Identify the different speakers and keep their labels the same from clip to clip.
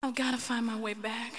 Speaker 1: I've got to find my way back.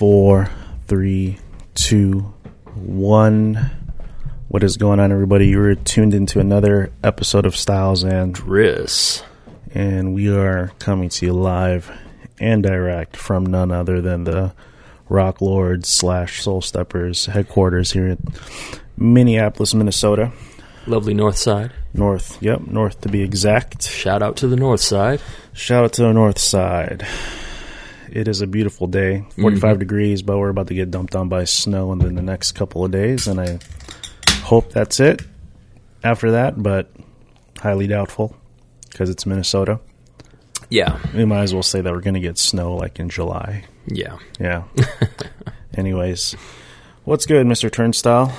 Speaker 2: Four, three, two, one. What is going on, everybody? You're tuned into another episode of Styles and
Speaker 3: Dris.
Speaker 2: and we are coming to you live and direct from none other than the Rock Lords slash Soul Steppers headquarters here in Minneapolis, Minnesota.
Speaker 3: Lovely North Side.
Speaker 2: North, yep, north to be exact.
Speaker 3: Shout out to the North Side.
Speaker 2: Shout out to the north side. It is a beautiful day, 45 degrees, but we're about to get dumped on by snow within the next couple of days, and I hope that's it after that, but highly doubtful because it's Minnesota.
Speaker 3: Yeah.
Speaker 2: We might as well say that we're going to get snow like in July.
Speaker 3: Yeah.
Speaker 2: Yeah. Anyways, what's good, Mr. Turnstile?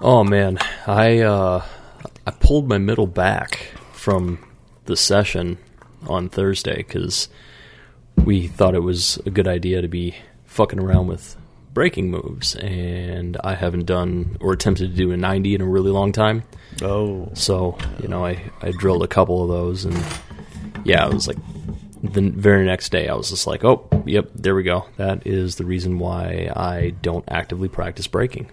Speaker 3: Oh man, I uh I pulled my middle back from the session on Thursday cuz we thought it was a good idea to be fucking around with breaking moves and I haven't done or attempted to do a 90 in a really long time.
Speaker 2: Oh,
Speaker 3: So, you know, I, I drilled a couple of those and yeah, it was like the very next day I was just like, oh, yep, there we go. That is the reason why I don't actively practice breaking.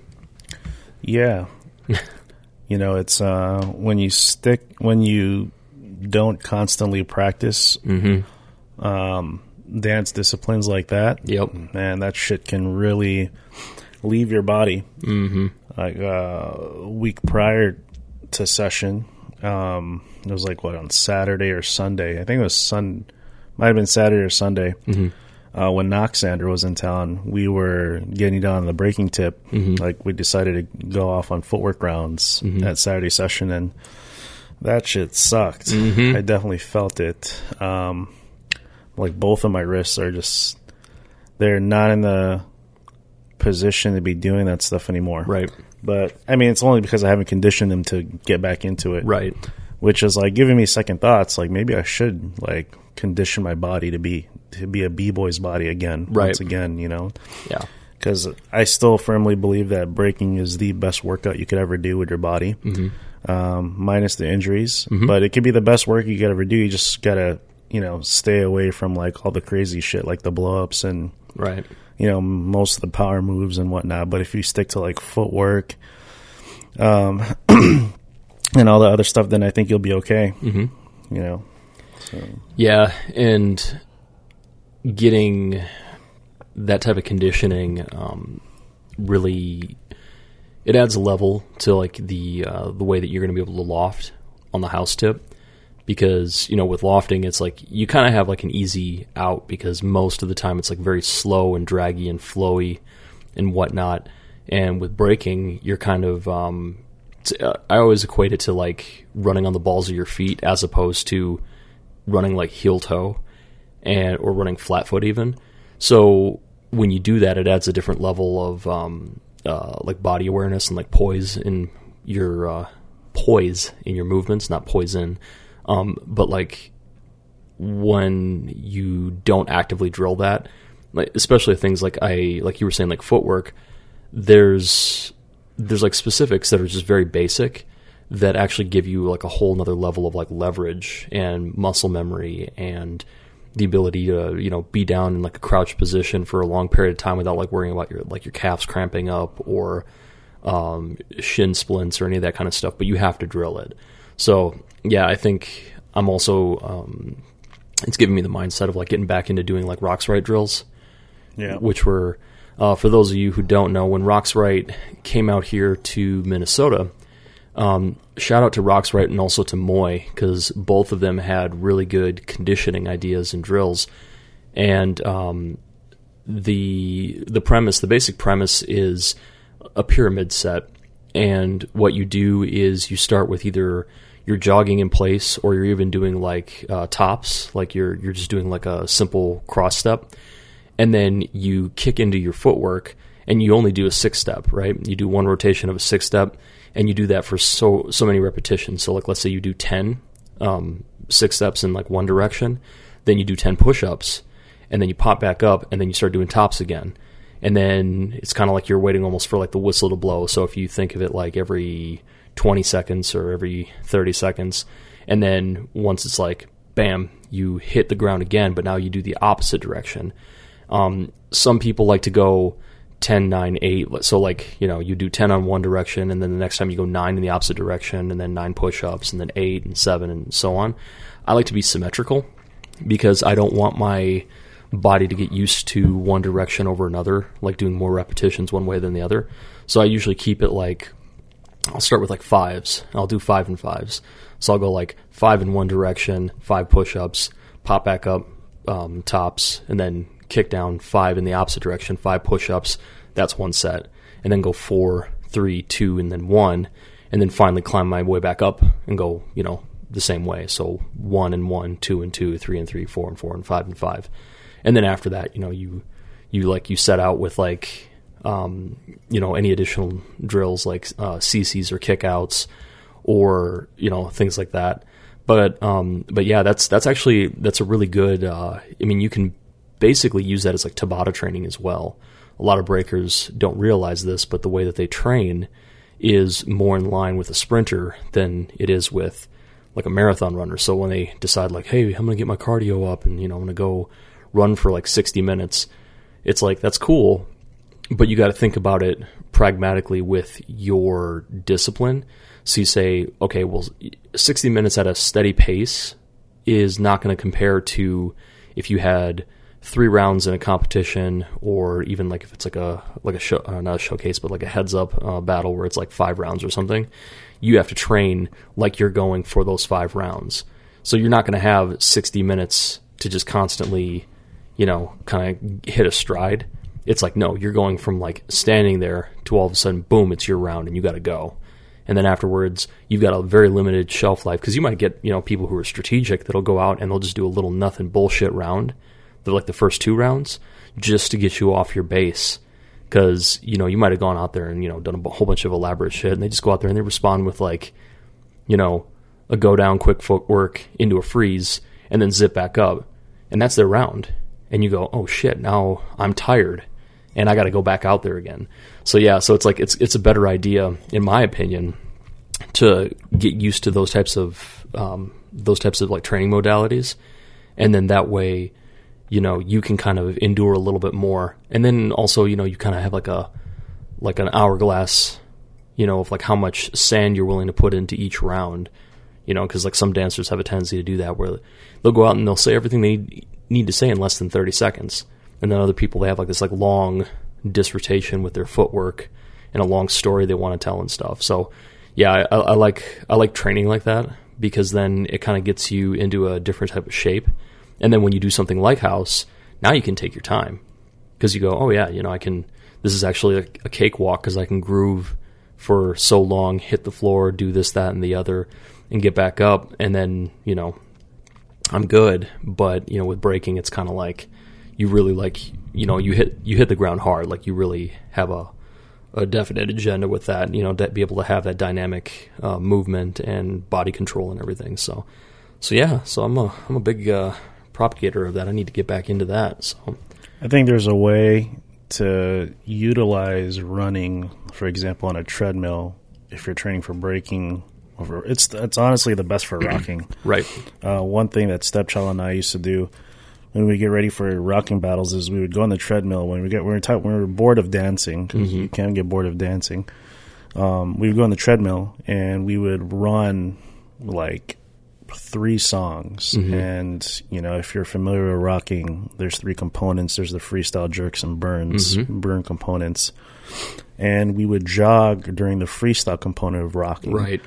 Speaker 2: yeah. you know, it's uh, when you stick, when you don't constantly practice
Speaker 3: Mm-hmm.
Speaker 2: um, dance disciplines like that,
Speaker 3: Yep.
Speaker 2: man, that shit can really leave your body.
Speaker 3: Mm-hmm.
Speaker 2: Like uh, a week prior to session, um, it was like what on Saturday or Sunday. I think it was Sun, might have been Saturday or Sunday.
Speaker 3: Mm-hmm.
Speaker 2: Uh, when Knoxander was in town, we were getting down on the breaking tip.
Speaker 3: Mhm.
Speaker 2: Like we decided to go off on footwork rounds
Speaker 3: Mhm.
Speaker 2: at Saturday session, and that shit sucked.
Speaker 3: Mhm.
Speaker 2: I definitely felt it. Um, like both of my wrists are just they're not in the position to be doing that stuff anymore.
Speaker 3: Right.
Speaker 2: But I mean, it's only because I haven't conditioned them to get back into it.
Speaker 3: Right.
Speaker 2: Which is like giving me second thoughts. Like maybe I should like condition my body to be to be a b boy's body again.
Speaker 3: Right.
Speaker 2: Once again, you know,
Speaker 3: Yeah.
Speaker 2: because I still firmly believe that breaking is the best workout you could ever do with your body,
Speaker 3: Mm-hmm.
Speaker 2: um, minus the injuries.
Speaker 3: Mhm.
Speaker 2: But it could be the best work you could ever do. You just gotta you know stay away from like all the crazy shit like the blowups and
Speaker 3: Right.
Speaker 2: you know most of the power moves and whatnot. But if you stick to like footwork, um, and all the other stuff, then I think you'll be okay.
Speaker 3: Mm-hmm.
Speaker 2: You know, so
Speaker 3: Yeah, and getting that type of conditioning um, really it adds a level to like the uh, the way that you're going to be able to loft on the house tip because you know with lofting it's like you kind of have like an easy out because most of the time it's like very slow and draggy and flowy and whatnot and with breaking you're kind of um, uh, I always equate it to like running on the balls of your feet as opposed to running like heel toe and or running flat foot even. So when you do that, it adds a different level of um, uh, like body awareness and like poise in your uh, poise in your movements, not poison. Um, but like when you don't actively drill that, like especially things like I like you were saying like footwork, there's there's like specifics that are just very basic that actually give you like a whole nother level of like leverage and muscle memory and the ability to you know be down in like a crouched position for a long period of time without like worrying about your like your calves cramping up or um, shin splints or any of that kind of stuff. But you have to drill it. So yeah, I think I'm also um, it's giving me the mindset of like getting back into doing like Roxrite drills.
Speaker 2: Yeah,
Speaker 3: which were, uh, for those of you who don't know, when Roxrite came out here to Minnesota, Um, shout out to Roxrite and also to Moy because both of them had really good conditioning ideas and drills. And um, the the premise, the basic premise is a pyramid set, and what you do is you start with either you're jogging in place or you're even doing like uh, tops, like you're you're just doing like a simple cross step, and then you kick into your footwork and you only do a six step, right? You do one rotation of a six step, and you do that for so so many repetitions. So like let's say you do 10 um, six steps in like one direction, then you do ten push ups, and then you pop back up, and then you start doing tops again. And then it's kind of like you're waiting almost for like the whistle to blow. So if you think of it like every 20 seconds or every 30 seconds, and then once it's like bam, you hit the ground again, but now you do the opposite direction. Um, some people like to go 10, 9, 8. So, like, you know, you do 10 on one direction, and then the next time you go 9 in the opposite direction, and then 9 push ups, and then 8 and 7, and so on. I like to be symmetrical because I don't want my body to get used to one direction over another, like doing more repetitions one way than the other. So, I usually keep it like I'll start with like fives. I'll do five and fives. So I'll go like five in one direction, five push ups, pop back up, um, tops, and then kick down five in the opposite direction, five push ups. That's one set. And then go four, three, two, and then one. And then finally climb my way back up and go, you know, the same way. So one and one, two and two, three and three, four and four, and five and five. And then after that, you know, you, you like, you set out with like, um, you know, any additional drills like uh, CCs or kickouts or, you know, things like that. But, um, but yeah, that's, that's actually, that's a really good, uh, I mean, you can basically use that as like Tabata training as well. A lot of breakers don't realize this, but the way that they train is more in line with a sprinter than it is with like a marathon runner. So when they decide like, hey, I'm to get my cardio up and you know I'm to go run for like 60 minutes, it's like that's cool, but you got to think about it pragmatically with your discipline. So you say, okay, well, 60 minutes at a steady pace is not going to compare to if you had three rounds in a competition, or even like if it's like a like a show, uh, not a showcase, but like a heads up uh, battle where it's like five rounds or something. You have to train like you're going for those five rounds. So you're not going to have 60 minutes to just constantly, you know, kind of hit a stride. It's like no, you're going from like standing there to all of a sudden, boom, it's your round and you got to go. And then afterwards, you've got a very limited shelf life because you might get you know people who are strategic that'll go out and they'll just do a little nothing bullshit round. The, like the first two rounds just to get you off your base because you know you might have gone out there and you know done a whole bunch of elaborate shit and they just go out there and they respond with like you know a go down quick footwork into a freeze and then zip back up. And that's their round. And you go oh shit now i'm tired and i got to go back out there again. So yeah so it's like it's it's a better idea in my opinion to get used to those types of um, those types of like training modalities. And then that way you know you can kind of endure a little bit more. And then also you know you kind of have like a like an hourglass you know of like how much sand you're willing to put into each round you know because like some dancers have a tendency to do that where they'll go out and they'll say everything they need to say in less than 30 seconds and then other people they have like this like long dissertation with their footwork and a long story they want to tell and stuff so yeah I, I like i like training like that because then it kind of gets you into a different type of shape and then when you do something like house, now you can take your time because you go, oh yeah, you know, I can. This is actually a, a cakewalk because I can groove for so long, hit the floor, do this, that, and the other, and get back up, and then you know, I'm good. But you know, with breaking, it's kind of like you really like you know you hit you hit the ground hard, like you really have a a definite agenda with that. You know, to be able to have that dynamic uh, movement and body control and everything. So, so yeah, so I'm a I'm a big uh, propagator of that. I need to get back into that. So
Speaker 2: I think there's a way to utilize running, for example, on a treadmill if you're training for breaking. It's it's honestly the best for rocking.
Speaker 3: right.
Speaker 2: Uh, one thing that Stepchild and I used to do when we get ready for rocking battles is we would go on the treadmill when we get when we are when we are bored of dancing because mm-hmm. you can't get bored of dancing. Um, we would go on the treadmill and we would run like three songs. Mm-hmm. And, you know, if you're familiar with rocking, there's three components there's the freestyle jerks and burns, mm-hmm. burn components. and we would jog during the freestyle component of rocking.
Speaker 3: Right.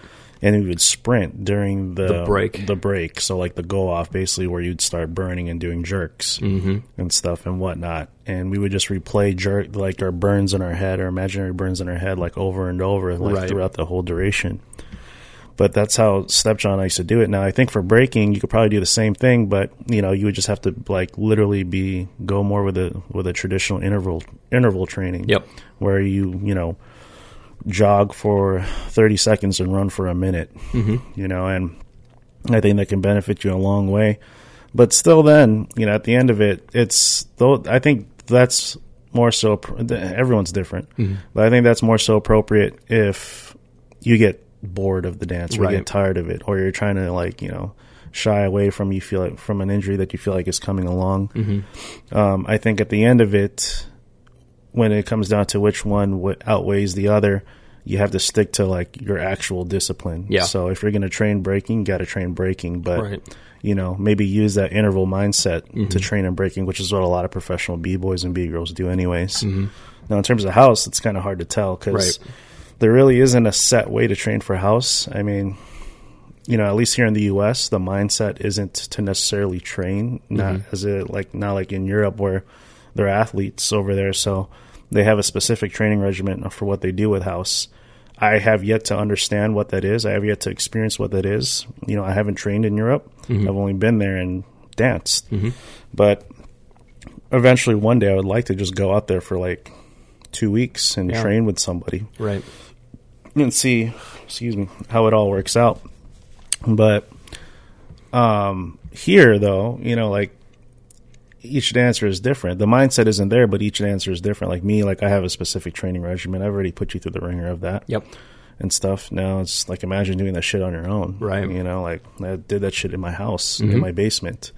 Speaker 2: And we would sprint during the,
Speaker 3: The break.
Speaker 2: The break. So like the go off, basically where you'd start burning and doing jerks mm-hmm. and stuff and whatnot. And we would just replay jerk like our burns in our head, our imaginary burns in our head, like over and over, like
Speaker 3: Right.
Speaker 2: throughout the whole duration. But that's how Stepjohn and I used to do it. Now I think for breaking, you could probably do the same thing, but you know, you would just have to like literally be go more with a with a traditional interval interval training.
Speaker 3: Yep.
Speaker 2: Where you you know jog for thirty seconds and run for a minute. Mm-hmm. You know, and I think that can benefit you a long way. But still, then you know, at the end of it, it's though I think that's more so. Everyone's different, but I think that's more so appropriate if you get bored of the dance or
Speaker 3: Right.
Speaker 2: you get tired of it, or you're trying to like you know shy away from you feel like from an injury that you feel like is coming along. Um, I think at the end of it, when it comes down to which one outweighs the other, you have to stick to like your actual discipline.
Speaker 3: Yeah.
Speaker 2: So if you're going to train breaking, you got to train breaking, but
Speaker 3: Right.
Speaker 2: you know maybe use that interval mindset
Speaker 3: Mm-hmm.
Speaker 2: to train in breaking, which is what a lot of professional b boys and b girls do, anyways.
Speaker 3: Mm-hmm.
Speaker 2: Now in terms of house, it's kind of hard to tell because
Speaker 3: Right.
Speaker 2: there really isn't a set way to train for house. I mean. You know, at least here in the U.S., the mindset isn't to necessarily train, not
Speaker 3: Mm-hmm.
Speaker 2: as it like not like in Europe where they're athletes over there, so they have a specific training regimen for what they do with house. I have yet to understand what that is. I have yet to experience what that is. You know, I haven't trained in Europe. I've only been there and danced. But eventually, one day, I would like to just go out there for like two weeks and
Speaker 3: Yeah.
Speaker 2: train with somebody
Speaker 3: Right.
Speaker 2: and see, excuse me, how it all works out. But um, here, though, you know, like each dancer is different. The mindset isn't there, but each dancer is different. Like me, like I have a specific training regimen. I've already put you through the ringer of that
Speaker 3: Yep.
Speaker 2: and stuff. Now it's like imagine doing that shit on your own,
Speaker 3: Right. Mm-hmm.
Speaker 2: You know, like I did that shit in my house, in my basement,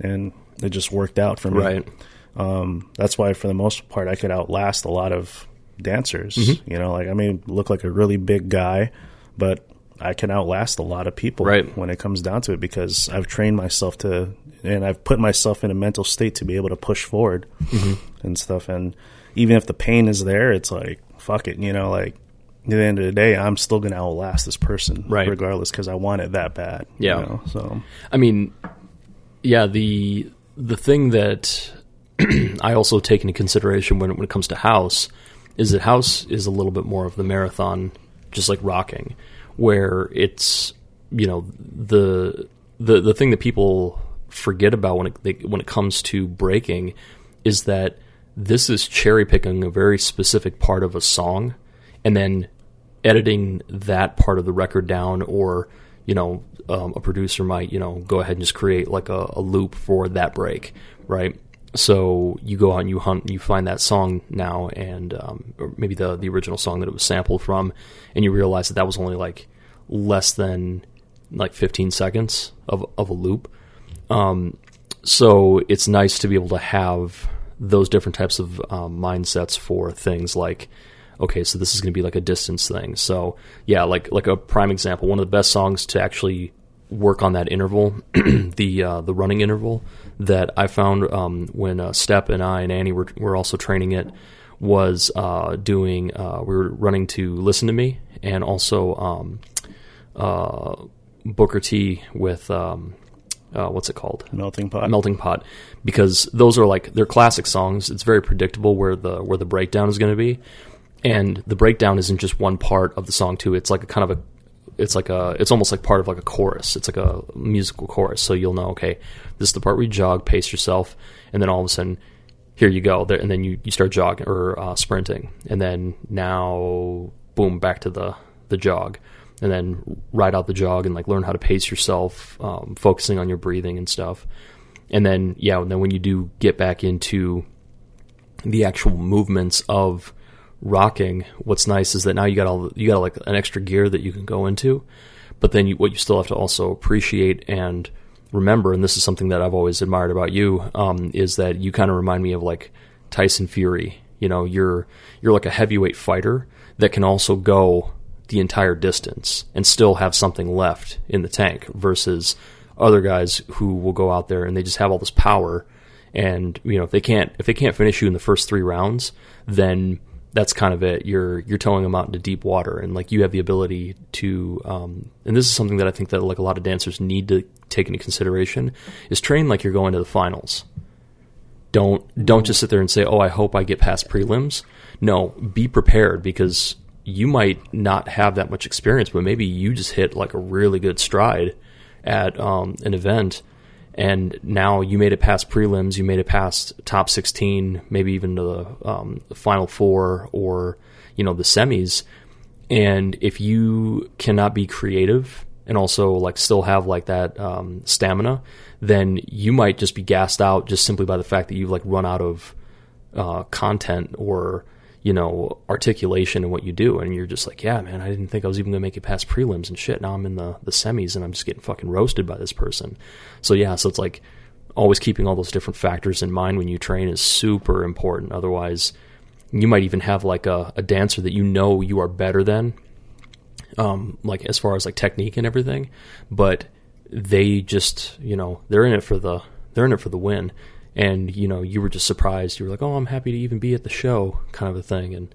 Speaker 2: and it just worked out for me.
Speaker 3: Right.
Speaker 2: Um, that's why, for the most part, I could outlast a lot of dancers.
Speaker 3: Mm-hmm.
Speaker 2: You know, like I may look like a really big guy, but I can outlast a lot of people
Speaker 3: Right.
Speaker 2: when it comes down to it because I've trained myself to, and I've put myself in a mental state to be able to push forward
Speaker 3: Mm-hmm.
Speaker 2: and stuff. And even if the pain is there, it's like fuck it, you know, like. At the end of the day, I'm still going to outlast this person,
Speaker 3: Right.
Speaker 2: regardless, because I want it that bad. you
Speaker 3: Yeah.
Speaker 2: know, so
Speaker 3: I mean, yeah, the the thing that I also take into consideration when when it comes to house is that house is a little bit more of the marathon, just like rocking, where it's you know the the the thing that people forget about when it they, when it comes to breaking is that this is cherry picking a very specific part of a song and then editing that part of the record down or you know um, a producer might you know go ahead and just create like a, a loop for that break right so you go out and you hunt you find that song now and um, or maybe the the original song that it was sampled from and you realize that that was only like less than like 15 seconds of, of a loop. Um, so it's nice to be able to have those different types of um, mindsets for things like okay so this is going to be like a distance thing. So yeah like like a prime example one of the best songs to actually work on that interval the uh, the running interval that I found um, when uh, Step and I and Annie were, were also training it was uh, doing uh, we were running to listen to me and also um, uh, Booker T with um, uh, what's it called?
Speaker 2: Melting pot.
Speaker 3: melting pot. Because those are like they're classic songs. It's very predictable where the where the breakdown is going to be. And the breakdown isn't just one part of the song too. It's like a kind of a it's like a it's almost like part of like a chorus. It's like a musical chorus. So you'll know okay this is the part where you jog pace yourself and then all of a sudden here you go. There and then you, you start jogging or uh, sprinting. And then now boom back to the the jog. And then ride out the jog and like learn how to pace yourself um, focusing on your breathing and stuff. And then yeah and then when you do get back into the actual movements of rocking what's nice is that now you got all you got like an extra gear that you can go into but then you, what you still have to also appreciate and remember and this is something that I've always admired about you um, is that you kind of remind me of like Tyson Fury. You know you're you're like a heavyweight fighter that can also go the entire distance and still have something left in the tank versus other guys who will go out there and they just have all this power and you know if they can't if they can't finish you in the first 3 rounds then that's kind of it. You're you're towing them out into deep water, and like you have the ability to. Um, and this is something that I think that like a lot of dancers need to take into consideration is train like you're going to the finals. Don't don't just sit there and say, "Oh, I hope I get past prelims." No, be prepared because you might not have that much experience, but maybe you just hit like a really good stride at um, an event and now you made it past prelims, you made it past top 16, maybe even the, um, the final four or, you know, the semis. And if you cannot be creative and also like still have like that um, stamina, then you might just be gassed out just simply by the fact that you've like run out of uh, content or you know, articulation in what you do. And you're just like, yeah, man, I didn't think I was even going to make it past prelims and shit. Now I'm in the, the semis and I'm just getting fucking roasted by this person. So, yeah, so it's like always keeping all those different factors in mind when you train is super important. Otherwise, you might even have like a, a dancer that you know you are better than, um, like as far as like technique and everything, but they just, you know, they're in it for the, they're in it for the win and you know you were just surprised. You were like oh i'm happy to even be at the show kind of a thing. And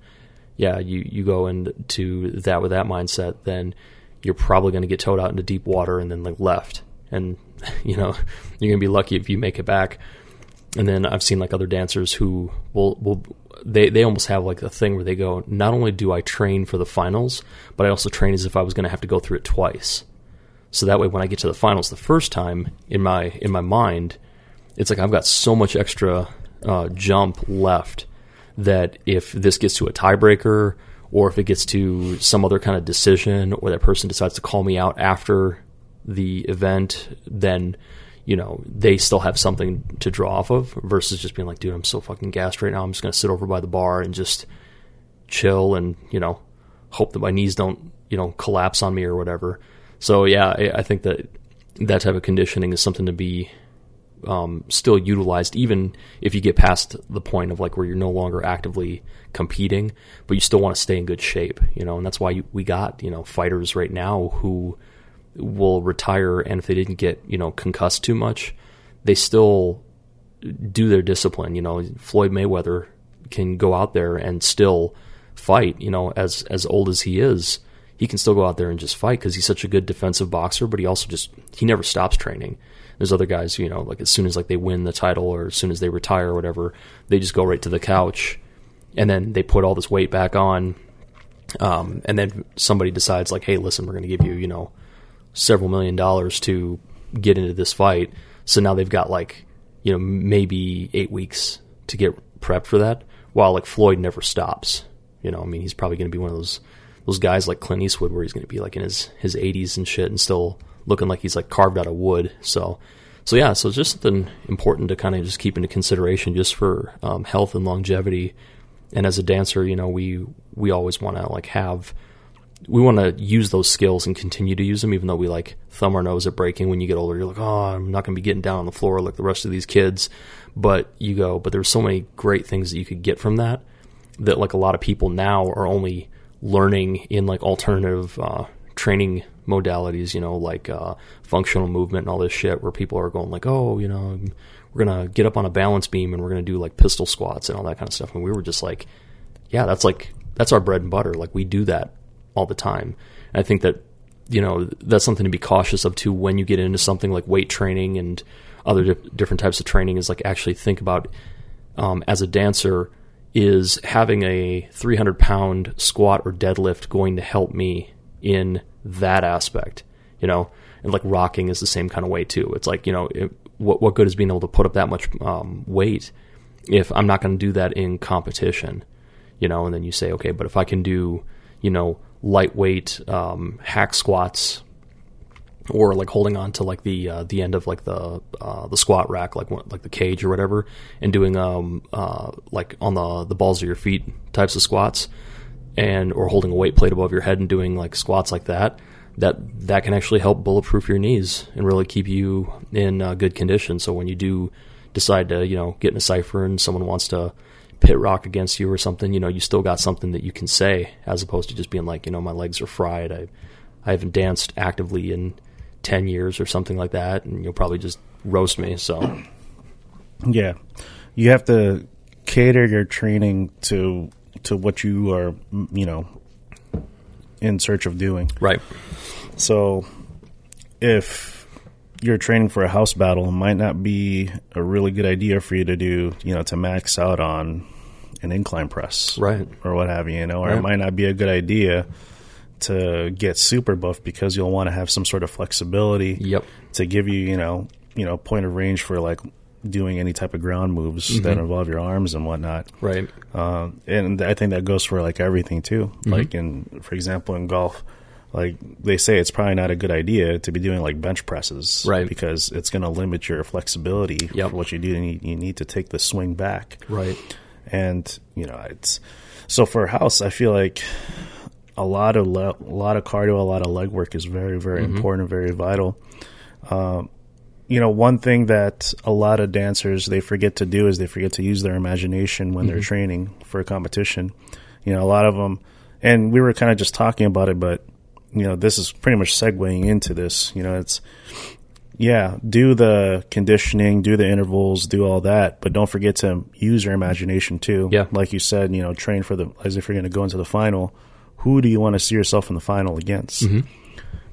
Speaker 3: yeah you you go into that with that mindset then you're probably going to get towed out into deep water and then like left. And you know you're going to be lucky if you make it back. And then i've seen like other dancers who will will they they almost have like a thing where they go not only do i train for the finals but i also train as if i was going to have to go through it twice. So that way when i get to the finals the first time in my in my mind it's like I've got so much extra uh, jump left that if this gets to a tiebreaker or if it gets to some other kind of decision or that person decides to call me out after the event, then you know they still have something to draw off of versus just being like, dude, I'm so fucking gassed right now. I'm just gonna sit over by the bar and just chill and you know hope that my knees don't you know collapse on me or whatever. So yeah, I, I think that that type of conditioning is something to be um, still utilized, even if you get past the point of like where you're no longer actively competing, but you still want to stay in good shape, you know. And that's why we got you know fighters right now who will retire, and if they didn't get you know concussed too much, they still do their discipline. You know, Floyd Mayweather can go out there and still fight. You know, as as old as he is, he can still go out there and just fight because he's such a good defensive boxer. But he also just he never stops training there's other guys, you know, like as soon as like they win the title or as soon as they retire or whatever, they just go right to the couch, and then they put all this weight back on, um, and then somebody decides like, hey, listen, we're going to give you, you know, several million dollars to get into this fight. So now they've got like, you know, maybe eight weeks to get prepped for that. While like Floyd never stops. You know, I mean, he's probably going to be one of those those guys like Clint Eastwood, where he's going to be like in his his 80s and shit, and still looking like he's like carved out of wood. So, so yeah, so it's just something important to kind of just keep into consideration just for um, health and longevity. And as a dancer, you know, we we always want to like have we want to use those skills and continue to use them, even though we like thumb our nose at breaking. When you get older, you're like, oh, I'm not going to be getting down on the floor like the rest of these kids. But you go, but there's so many great things that you could get from that that like a lot of people now are only learning in like alternative uh, training modalities, you know, like uh, functional movement and all this shit, where people are going like, oh, you know, we're gonna get up on a balance beam and we're gonna do like pistol squats and all that kind of stuff. And we were just like, yeah, that's like that's our bread and butter. Like we do that all the time. And I think that you know that's something to be cautious of too when you get into something like weight training and other di- different types of training. Is like actually think about um, as a dancer is having a 300 pound squat or deadlift going to help me in that aspect, you know, and like rocking is the same kind of way too. It's like, you know, it, what, what good is being able to put up that much um, weight if I'm not going to do that in competition, you know, and then you say, okay, but if I can do, you know, lightweight um, hack squats or like holding on to like the uh, the end of like the uh, the squat rack, like like the cage or whatever, and doing um uh, like on the the balls of your feet types of squats and or holding a weight plate above your head and doing like squats like that that that can actually help bulletproof your knees and really keep you in uh, good condition. So when you do decide to you know get in a cipher and someone wants to pit rock against you or something you know you still got something that you can say as opposed to just being like you know my legs are fried. I i haven't danced actively in 10 years or something like that and you'll probably just roast me so.
Speaker 2: Yeah. You have to cater your training to to what you are, you know, in search of doing.
Speaker 3: Right.
Speaker 2: So if you're training for a house battle, it might not be a really good idea for you to do, you know, to max out on an incline press,
Speaker 3: Right.
Speaker 2: or what have you, you know, or it might not be a good idea to get super buff because you'll want to have some sort of flexibility
Speaker 3: Yep.
Speaker 2: to give you, you know, you know, point of range for like doing any type of ground moves that involve your arms and whatnot.
Speaker 3: Right.
Speaker 2: Um, and I think that goes for like everything too. Like in, for example, in golf, like they say it's probably not a good idea to be doing like bench presses,
Speaker 3: Right.
Speaker 2: Because it's going to limit your flexibility
Speaker 3: Yep.
Speaker 2: for what you do. And you, you need to take the swing back,
Speaker 3: Right.
Speaker 2: and you know it's so for a house. I feel like a lot of le- a lot of cardio, a lot of leg work is very very important, very vital. Um, you know, one thing that a lot of dancers they forget to do is they forget to use their imagination when they're mm-hmm. training for a competition. You know, a lot of them, and we were kind of just talking about it, but you know, this is pretty much segueing into this. You know, it's yeah, do the conditioning, do the intervals, do all that, but don't forget to use your imagination too.
Speaker 3: Yeah.
Speaker 2: like you said, you know, train for the as if you're going to go into the final. Who do you want to see yourself in the final against? Mm-hmm.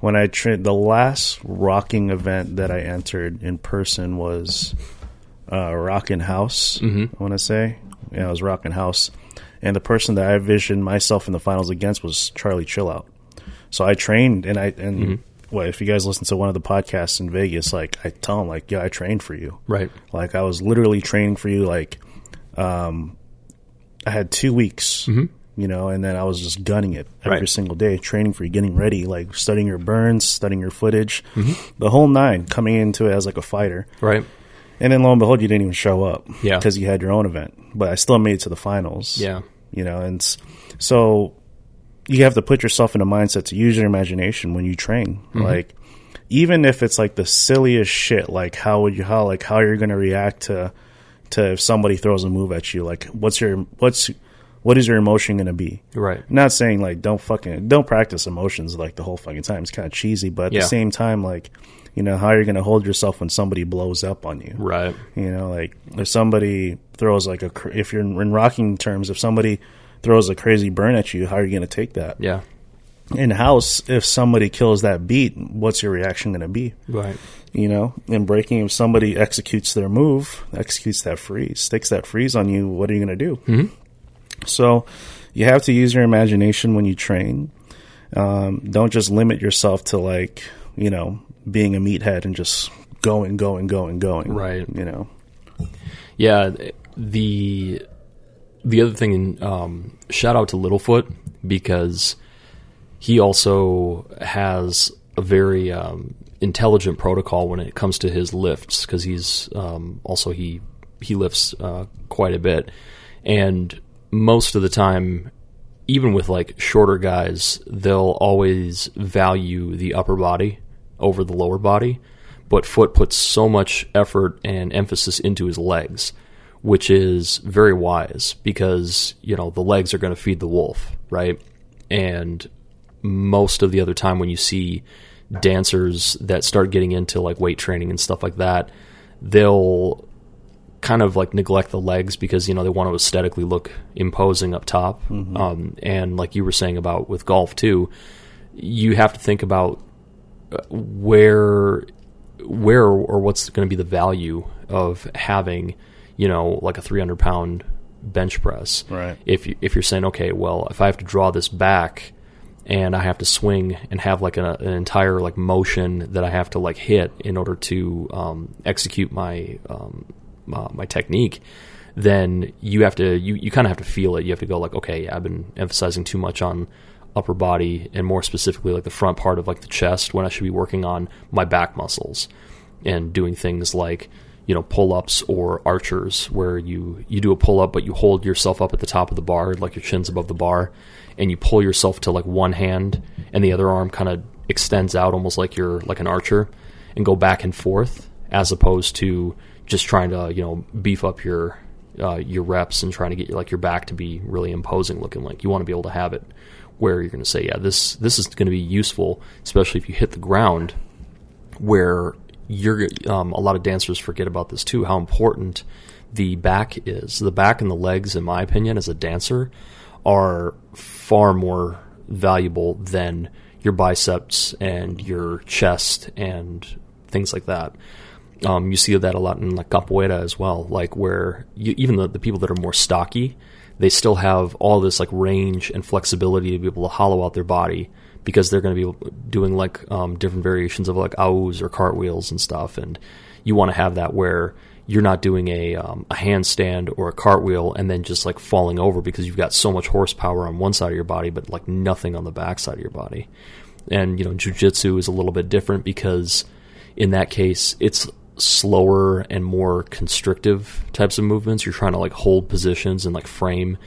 Speaker 2: When I trained, the last rocking event that I entered in person was uh, Rockin' House. I want to say, yeah, it was Rockin' House, and the person that I envisioned myself in the finals against was Charlie Chillout. So I trained, and I and well, if you guys listen to one of the podcasts in Vegas, like I tell them, like, yeah, I trained for you.
Speaker 3: Right.
Speaker 2: Like I was literally training for you. Like, um, I had two weeks, you know, and then I was just gunning it every
Speaker 3: Right.
Speaker 2: single day, training for you, getting ready, like studying your burns, studying your footage, mm-hmm. the whole nine, coming into it as like a fighter.
Speaker 3: Right.
Speaker 2: And then lo and behold, you didn't even show up,
Speaker 3: Yeah.
Speaker 2: because you had your own event. But I still made it to the finals,
Speaker 3: Yeah.
Speaker 2: you know, and so you have to put yourself in a mindset to use your imagination when you train. Mm-hmm. Like, even if it's like the silliest shit, like how would you, how, like how you're going to react to, to if somebody throws a move at you, like what's your, what's, what is your emotion going to be?
Speaker 3: Right.
Speaker 2: I'm not saying like don't fucking, don't practice emotions like the whole fucking time. It's kind of cheesy, but at
Speaker 3: Yeah.
Speaker 2: the same time, like, you know, how are you're going to hold yourself when somebody blows up on you.
Speaker 3: Right.
Speaker 2: You know, like if somebody throws like a, if you're in, in rocking terms, if somebody throws a crazy burn at you, how are you going to take that?
Speaker 3: Yeah.
Speaker 2: In house, if somebody kills that beat, what's your reaction going to be?
Speaker 3: Right.
Speaker 2: You know, in breaking, if somebody executes their move, executes that freeze, sticks that freeze on you, what are you going to do? Mm-hmm. So you have to use your imagination when you train. Um, don't just limit yourself to like, you know, being a meathead and just going, going, going, going.
Speaker 3: Right.
Speaker 2: You know,
Speaker 3: Yeah, the the other thing, um, shout out to Littlefoot because he also has a very um, intelligent protocol when it comes to his lifts because he's um, also he he lifts uh, quite a bit, and most of the time, even with like shorter guys, they'll always value the upper body over the lower body. But Foot puts so much effort and emphasis into his legs, which is very wise because, you know, the legs are going to feed the wolf, right? And most of the other time when you see dancers that start getting into like weight training and stuff like that, they'll kind of like neglect the legs because you know they want to aesthetically look imposing up top. Um, and like you were saying about with golf too, you have to think about uh, where where or what's going to be the value of having you know like a 300 pound bench press
Speaker 2: Right.
Speaker 3: if you, if you're saying okay well if i have to draw this back and i have to swing and have like a, an entire like motion that i have to like hit in order to um, execute my um, my, my technique then you have to you, you kind of have to feel it. You have to go like okay i've been emphasizing too much on upper body and more specifically like the front part of like the chest when i should be working on my back muscles and doing things like you know pull-ups or archers where you you do a pull-up but you hold yourself up at the top of the bar like your chin's above the bar and you pull yourself to like one hand and the other arm kind of extends out almost like you're like an archer and go back and forth as opposed to just trying to you know beef up your uh, your reps and trying to get like your back to be really imposing looking like you want to be able to have it where you're going to say yeah this this is going to be useful especially if you hit the ground where you're um, a lot of dancers forget about this too how important the back is the back and the legs in my opinion as a dancer are far more valuable than your biceps and your chest and things like that. Um, you see that a lot in like capoeira as well, like where you, even the, the people that are more stocky, they still have all this like range and flexibility to be able to hollow out their body because they're going to be doing like um, different variations of like aus or cartwheels and stuff, and you want to have that where you're not doing a um, a handstand or a cartwheel and then just like falling over because you've got so much horsepower on one side of your body but like nothing on the back side of your body. And you know, jujitsu is a little bit different because in that case it's slower and more constrictive types of movements. You're trying to like hold positions and like frame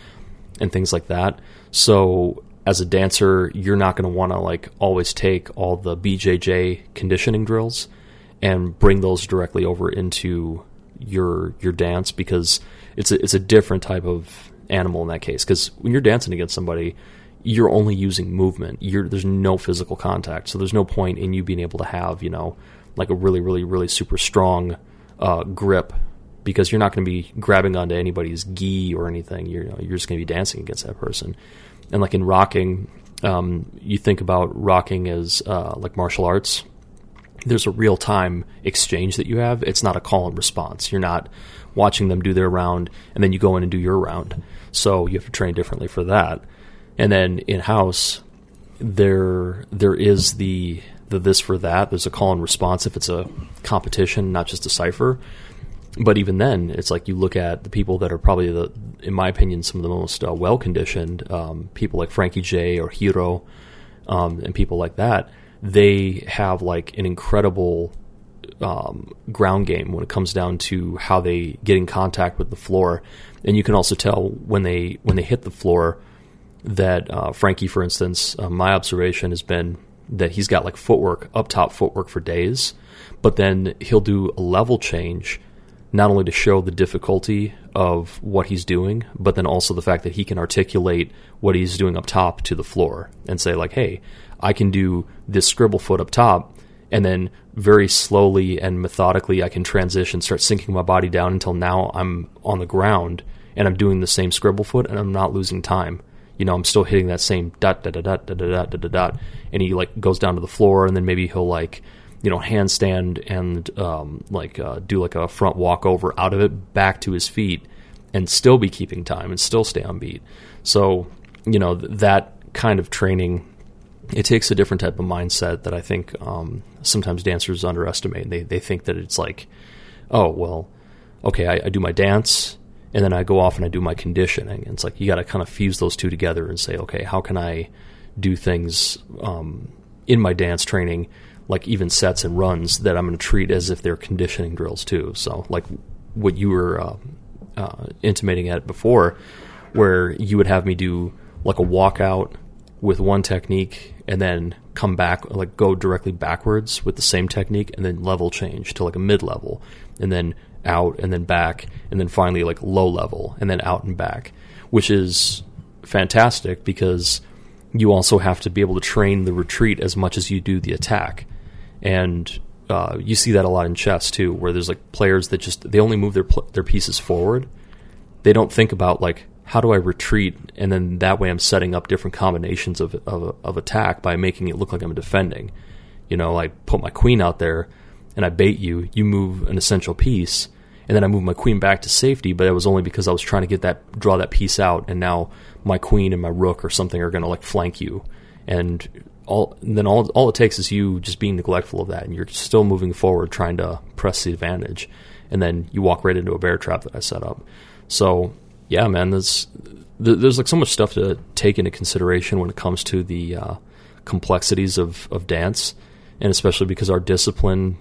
Speaker 3: and things like that. So as a dancer, you're not going to want to like always take all the BJJ conditioning drills and bring those directly over into your your dance because it's a, it's a different type of animal in that case because when you're dancing against somebody you're only using movement you're there's no physical contact so there's no point in you being able to have you know like a really really really super strong uh, grip because you're not going to be grabbing onto anybody's gi or anything you're you know, you're just going to be dancing against that person and like in rocking um, you think about rocking as uh, like martial arts there's a real time exchange that you have. It's not a call and response. You're not watching them do their round and then you go in and do your round. So you have to train differently for that. And then in house, there there is the the this for that. There's a call and response if it's a competition, not just a cipher. But even then, it's like you look at the people that are probably the, in my opinion, some of the most uh, well conditioned um, people like Frankie J or Hero, um, and people like that they have like an incredible um, ground game when it comes down to how they get in contact with the floor, and you can also tell when they when they hit the floor that uh, Frankie, for instance, uh, my observation has been that he's got like footwork up top footwork for days, but then he'll do a level change not only to show the difficulty of what he's doing, but then also the fact that he can articulate what he's doing up top to the floor and say like, "Hey, I can do this scribble foot up top, and then very slowly and methodically I can transition, start sinking my body down until now I'm on the ground and I'm doing the same scribble foot and I'm not losing time. You know, I'm still hitting that same dot dot dot dot dot dot dot dot dot, and he like goes down to the floor and then maybe he'll like you know handstand and um, like uh, do like a front walk over out of it back to his feet and still be keeping time and still stay on beat. So you know th- that kind of training it takes a different type of mindset that I think um, sometimes dancers underestimate. They they think that it's like, oh well, okay, I, I, do my dance and then I go off and I do my conditioning. And it's like you got to kind of fuse those two together and say, okay, how can I do things um, in my dance training, like even sets and runs that I'm going to treat as if they're conditioning drills too. So like what you were uh, uh, intimating at before, where you would have me do like a walkout with one technique and then come back like go directly backwards with the same technique and then level change to like a mid level and then out and then back and then finally like low level and then out and back which is fantastic because you also have to be able to train the retreat as much as you do the attack and uh, you see that a lot in chess too where there's like players that just they only move their their pieces forward they don't think about like how do I retreat? And then that way I'm setting up different combinations of, of, of attack by making it look like I'm defending. You know, I put my queen out there and I bait you, you move an essential piece, and then I move my queen back to safety, but it was only because I was trying to get that draw that piece out, and now my queen and my rook or something are gonna like flank you. And all and then all all it takes is you just being neglectful of that and you're still moving forward trying to press the advantage. And then you walk right into a bear trap that I set up. So yeah, man, there's there's like so much stuff to take into consideration when it comes to the uh, complexities of of dance, and especially because our discipline,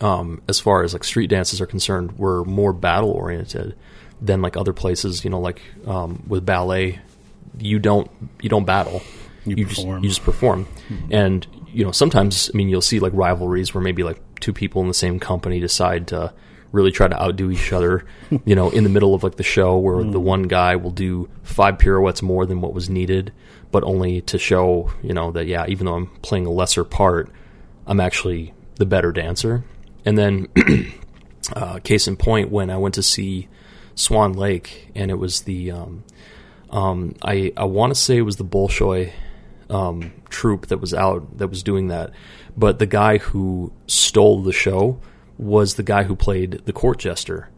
Speaker 3: um, as far as like street dances are concerned, we're more battle oriented than like other places. You know, like um, with ballet, you don't you don't battle.
Speaker 2: You,
Speaker 3: you just you just perform, mm-hmm. and you know sometimes I mean you'll see like rivalries where maybe like two people in the same company decide to really try to outdo each other, you know, in the middle of like the show where mm. the one guy will do five pirouettes more than what was needed, but only to show, you know, that yeah, even though I'm playing a lesser part, I'm actually the better dancer. And then, uh, case in point, when I went to see Swan Lake, and it was the um, Um, I I want to say it was the Bolshoi um, troupe that was out that was doing that, but the guy who stole the show was the guy who played the court jester.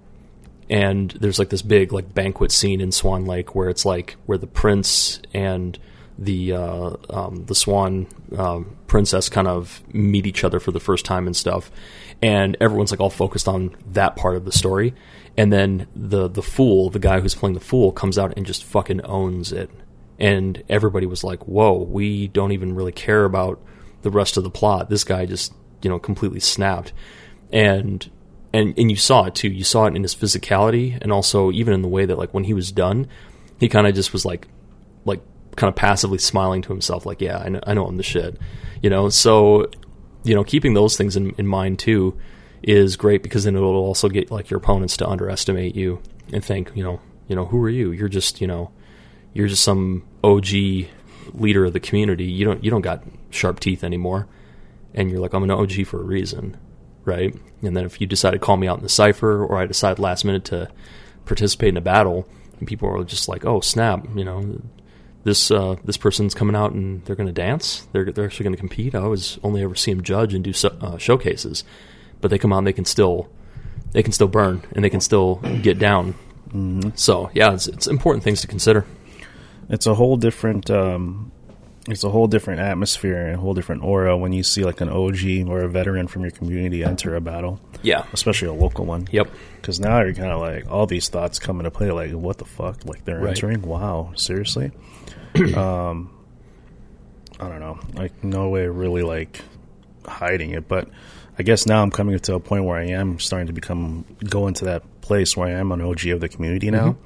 Speaker 3: And there's like this big like banquet scene in Swan Lake where it's like where the prince and the uh, um, the swan um, princess kind of meet each other for the first time and stuff, and everyone's like all focused on that part of the story, and then the the fool, the guy who's playing the fool, comes out and just fucking owns it, and everybody was like, "Whoa, we don't even really care about the rest of the plot. This guy just you know completely snapped," and and and you saw it too. You saw it in his physicality, and also even in the way that like when he was done, he kind of just was like like kind of passively smiling to himself, like, "Yeah, I know, I know I'm the shit," you know. So, you know, keeping those things in, in mind too is great because then it'll also get like your opponents to underestimate you and think, you know, you know, who are you? You're just, you know, you're just some OG leader of the community. You don't you don't got sharp teeth anymore, and you're like, I'm an OG for a reason, right? And then if you decide to call me out in the cipher, or I decide last minute to participate in a battle, and people are just like, oh snap, you know, this uh, this person's coming out and they're going to dance. They're they're actually going to compete. I always only ever see them judge and do so, uh, showcases, but they come out and they can still they can still burn and they can still get down. Mm-hmm. So yeah, it's it's important things to consider.
Speaker 2: It's a whole different. Um, it's a whole different atmosphere and a whole different aura when you see like an OG or a veteran from your community enter a battle.
Speaker 3: Yeah,
Speaker 2: especially a local one.
Speaker 3: Yep.
Speaker 2: Because now you're kind of like all these thoughts come into play. Like, what the fuck? Like they're
Speaker 3: Right.
Speaker 2: entering? Wow, seriously? um, I don't know. Like no way, really like hiding it. But I guess now I'm coming to a point where I am starting to become go into that place where I am an OG of the community now,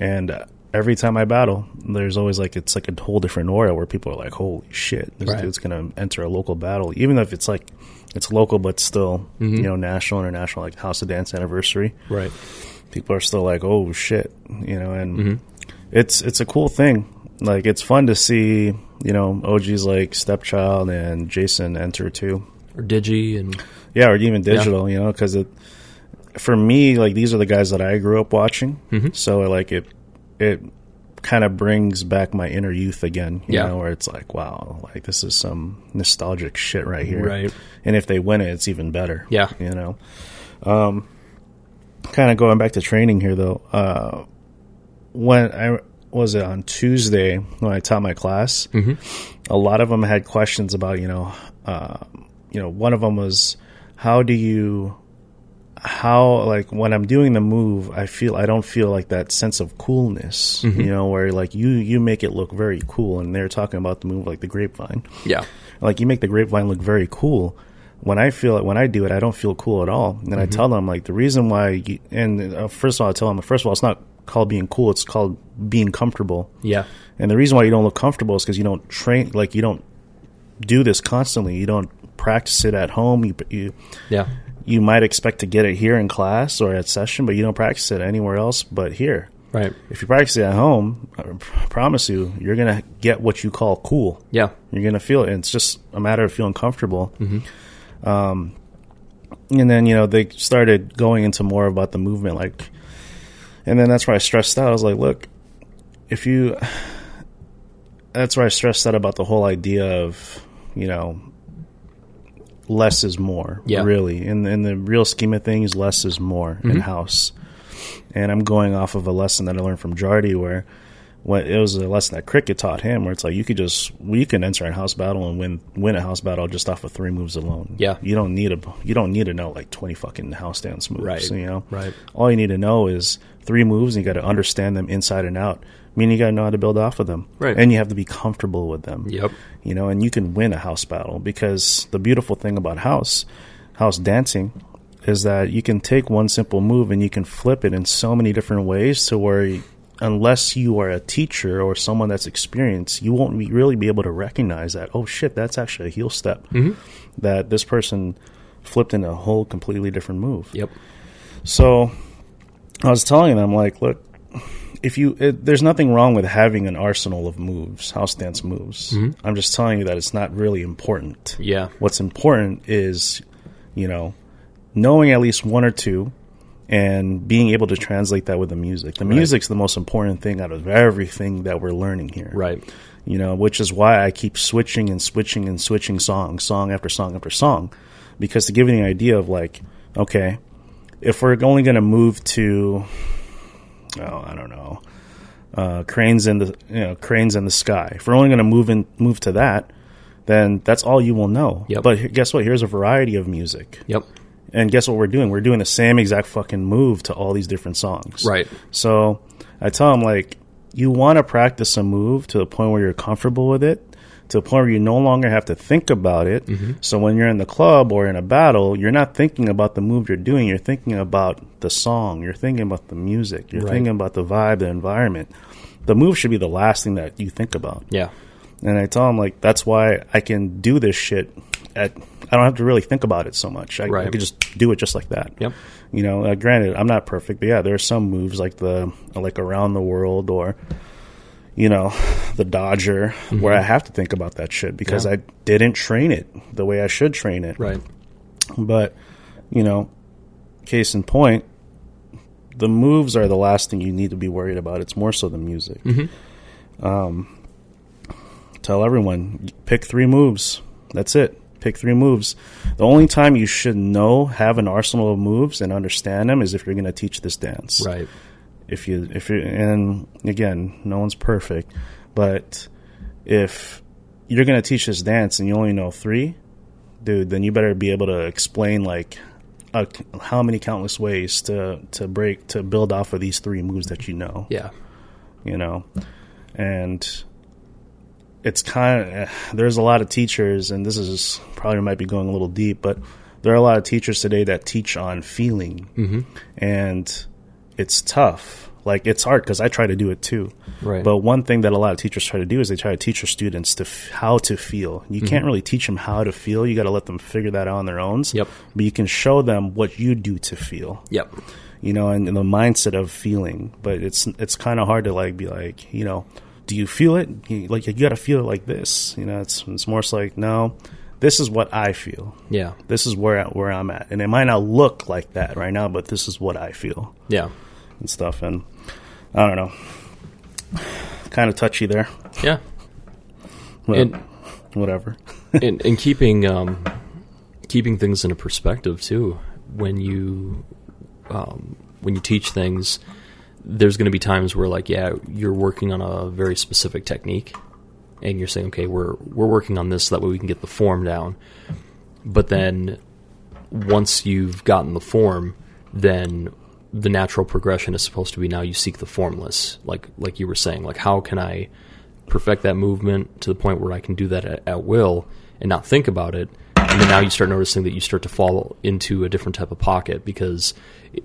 Speaker 2: and. Uh, Every time I battle, there's always like it's like a whole different aura where people are like, "Holy shit, this
Speaker 3: Right.
Speaker 2: dude's gonna enter a local battle." Even if it's like it's local, but still,
Speaker 3: Mm-hmm.
Speaker 2: you know, national, international, like House of Dance anniversary
Speaker 3: Right.
Speaker 2: people are still like, "Oh shit," you know, and
Speaker 3: Mm-hmm.
Speaker 2: it's it's a cool thing. Like it's fun to see, you know, OGs like Stepchild and Jason enter too.
Speaker 3: Or Digi and
Speaker 2: Yeah, or even digital, you know, because it for me, like these are the guys that I grew up watching.
Speaker 3: Mm-hmm.
Speaker 2: So like it it kind of brings back my inner youth again. You
Speaker 3: Yeah.
Speaker 2: know, where it's like, wow, like this is some nostalgic shit right here.
Speaker 3: Right.
Speaker 2: And if they win it, it's even better.
Speaker 3: Yeah.
Speaker 2: You know. Um kind of going back to training here though. Uh when I was it on Tuesday when I taught my class, a lot of them had questions about you know, uh, you know, one of them was how do you, how like when I'm doing the move, I feel I don't feel like that sense of coolness, you know, where like you you make it look very cool, and they're talking about the move like the grapevine,
Speaker 3: yeah,
Speaker 2: like you make the grapevine look very cool. When I feel it, when I do it, I don't feel cool at all. And I tell them like the reason why, you, and uh, first of all, I tell them first of all, it's not called being cool; it's called being comfortable.
Speaker 3: yeah,
Speaker 2: And the reason why you don't look comfortable is because you don't train, like you don't do this constantly. You don't practice it at home. You you
Speaker 3: yeah,
Speaker 2: you might expect to get it here in class or at session, but you don't practice it anywhere else but here.
Speaker 3: right,
Speaker 2: If you practice it at home, I promise you, you're gonna get what you call cool.
Speaker 3: yeah,
Speaker 2: You're gonna feel it. And it's just a matter of feeling comfortable. Um, and then you know they started going into more about the movement, like, and then that's where I stressed out. I was like, look, if you, that's where I stressed that about the whole idea of, you know, less is more.
Speaker 3: Yeah.
Speaker 2: really, in in the real scheme of things, less is more in mm-hmm. house. And I'm going off of a lesson that I learned from Jardy, where when it was a lesson that cricket taught him, where it's like you could just we can enter a house battle and win win a house battle just off of three moves alone.
Speaker 3: Yeah.
Speaker 2: you don't need a you don't need to know like twenty fucking house dance moves.
Speaker 3: Right.
Speaker 2: you know,
Speaker 3: Right.
Speaker 2: All you need to know is three moves, and you got to understand them inside and out. Meaning you got to know how to build off of them,
Speaker 3: Right.
Speaker 2: And you have to be comfortable with them.
Speaker 3: Yep.
Speaker 2: You know, and you can win a house battle because the beautiful thing about house house dancing is that you can take one simple move and you can flip it in so many different ways to where unless you are a teacher or someone that's experienced you won't be, really be able to recognize that oh shit that's actually a heel step mm-hmm. that this person flipped in a whole completely different move
Speaker 3: yep,
Speaker 2: so I was telling them, like, look, if you, it, there's nothing wrong with having an arsenal of moves, house dance moves. Mm-hmm. I'm just telling you that it's not really important.
Speaker 3: yeah,
Speaker 2: What's important is, you know, knowing at least one or two and being able to translate that with the music. The music's the most important thing out of everything that we're learning here.
Speaker 3: Right.
Speaker 2: You know, which is why I keep switching and switching and switching songs, song after song after song, because to give you an idea of like, okay, if we're only going to move to, oh, I don't know, uh, cranes in the you know cranes in the sky. If we're only going to move in move to that, then that's all you will know.
Speaker 3: Yep.
Speaker 2: But guess what? Here's a variety of music,
Speaker 3: Yep.
Speaker 2: and guess what we're doing? We're doing the same exact fucking move to all these different songs.
Speaker 3: Right.
Speaker 2: So I tell them like, you want to practice a move to the point where you're comfortable with it, to a point where you no longer have to think about it. So when you're in the club or in a battle, you're not thinking about the move you're doing. You're thinking about the song. You're thinking about the music. You're
Speaker 3: Right.
Speaker 2: thinking about the vibe, the environment. The move should be the last thing that you think about.
Speaker 3: Yeah.
Speaker 2: And I tell them like that's why I can do this shit at I don't have to really think about it so much. I, I
Speaker 3: Right.
Speaker 2: can just do it just like that.
Speaker 3: Yep.
Speaker 2: You know, uh, granted, I'm not perfect, but yeah, there are some moves like the like around the world or you know the Dodger where I have to think about that shit because
Speaker 3: Mm-hmm. Yeah.
Speaker 2: I didn't train it the way I should train it.
Speaker 3: Right.
Speaker 2: But you know, case in point, the moves are the last thing you need to be worried about. It's more so the music. Um, tell everyone pick three moves. That's it. Pick three moves. The only time you should know, have an arsenal of moves and understand them is if you're going to teach this dance
Speaker 3: Right.
Speaker 2: If you if you and again no one's perfect but if you're going to teach this dance and you only know three dude then you better be able to explain like uh, how many countless ways to to break to build off of these three moves that you know
Speaker 3: Yeah.
Speaker 2: you know and it's kind of there's a lot of teachers and this is probably might be going a little deep but there are a lot of teachers today that teach on feeling
Speaker 3: Mm-hmm.
Speaker 2: and it's tough like it's hard because i try to do it too
Speaker 3: Right.
Speaker 2: but one thing that a lot of teachers try to do is they try to teach their students to f- how to feel you
Speaker 3: Mm-hmm.
Speaker 2: can't really teach them how to feel you got to let them figure that out on their own
Speaker 3: Yep.
Speaker 2: but you can show them what you do to feel
Speaker 3: Yep.
Speaker 2: you know, and, and the mindset of feeling. But it's it's kind of hard to like be like, you know, do you feel it? Like you got to feel it like this. You know, it's it's more so like no, this is what I feel.
Speaker 3: Yeah.
Speaker 2: This is where where I'm at, and it might not look like that right now, but this is what I feel
Speaker 3: Yeah.
Speaker 2: and stuff. And I don't know, kind of touchy there,
Speaker 3: Yeah. And
Speaker 2: whatever.
Speaker 3: and, and keeping um, keeping things into perspective too. When you um, when you teach things, there's going to be times where like yeah, you're working on a very specific technique, and you're saying okay, we're we're working on this so that way we can get the form down. But then once you've gotten the form, then the natural progression is supposed to be now you seek the formless, like like you were saying, like how can I perfect that movement to the point where I can do that at, at will and not think about it. And then now you start noticing that you start to fall into a different type of pocket because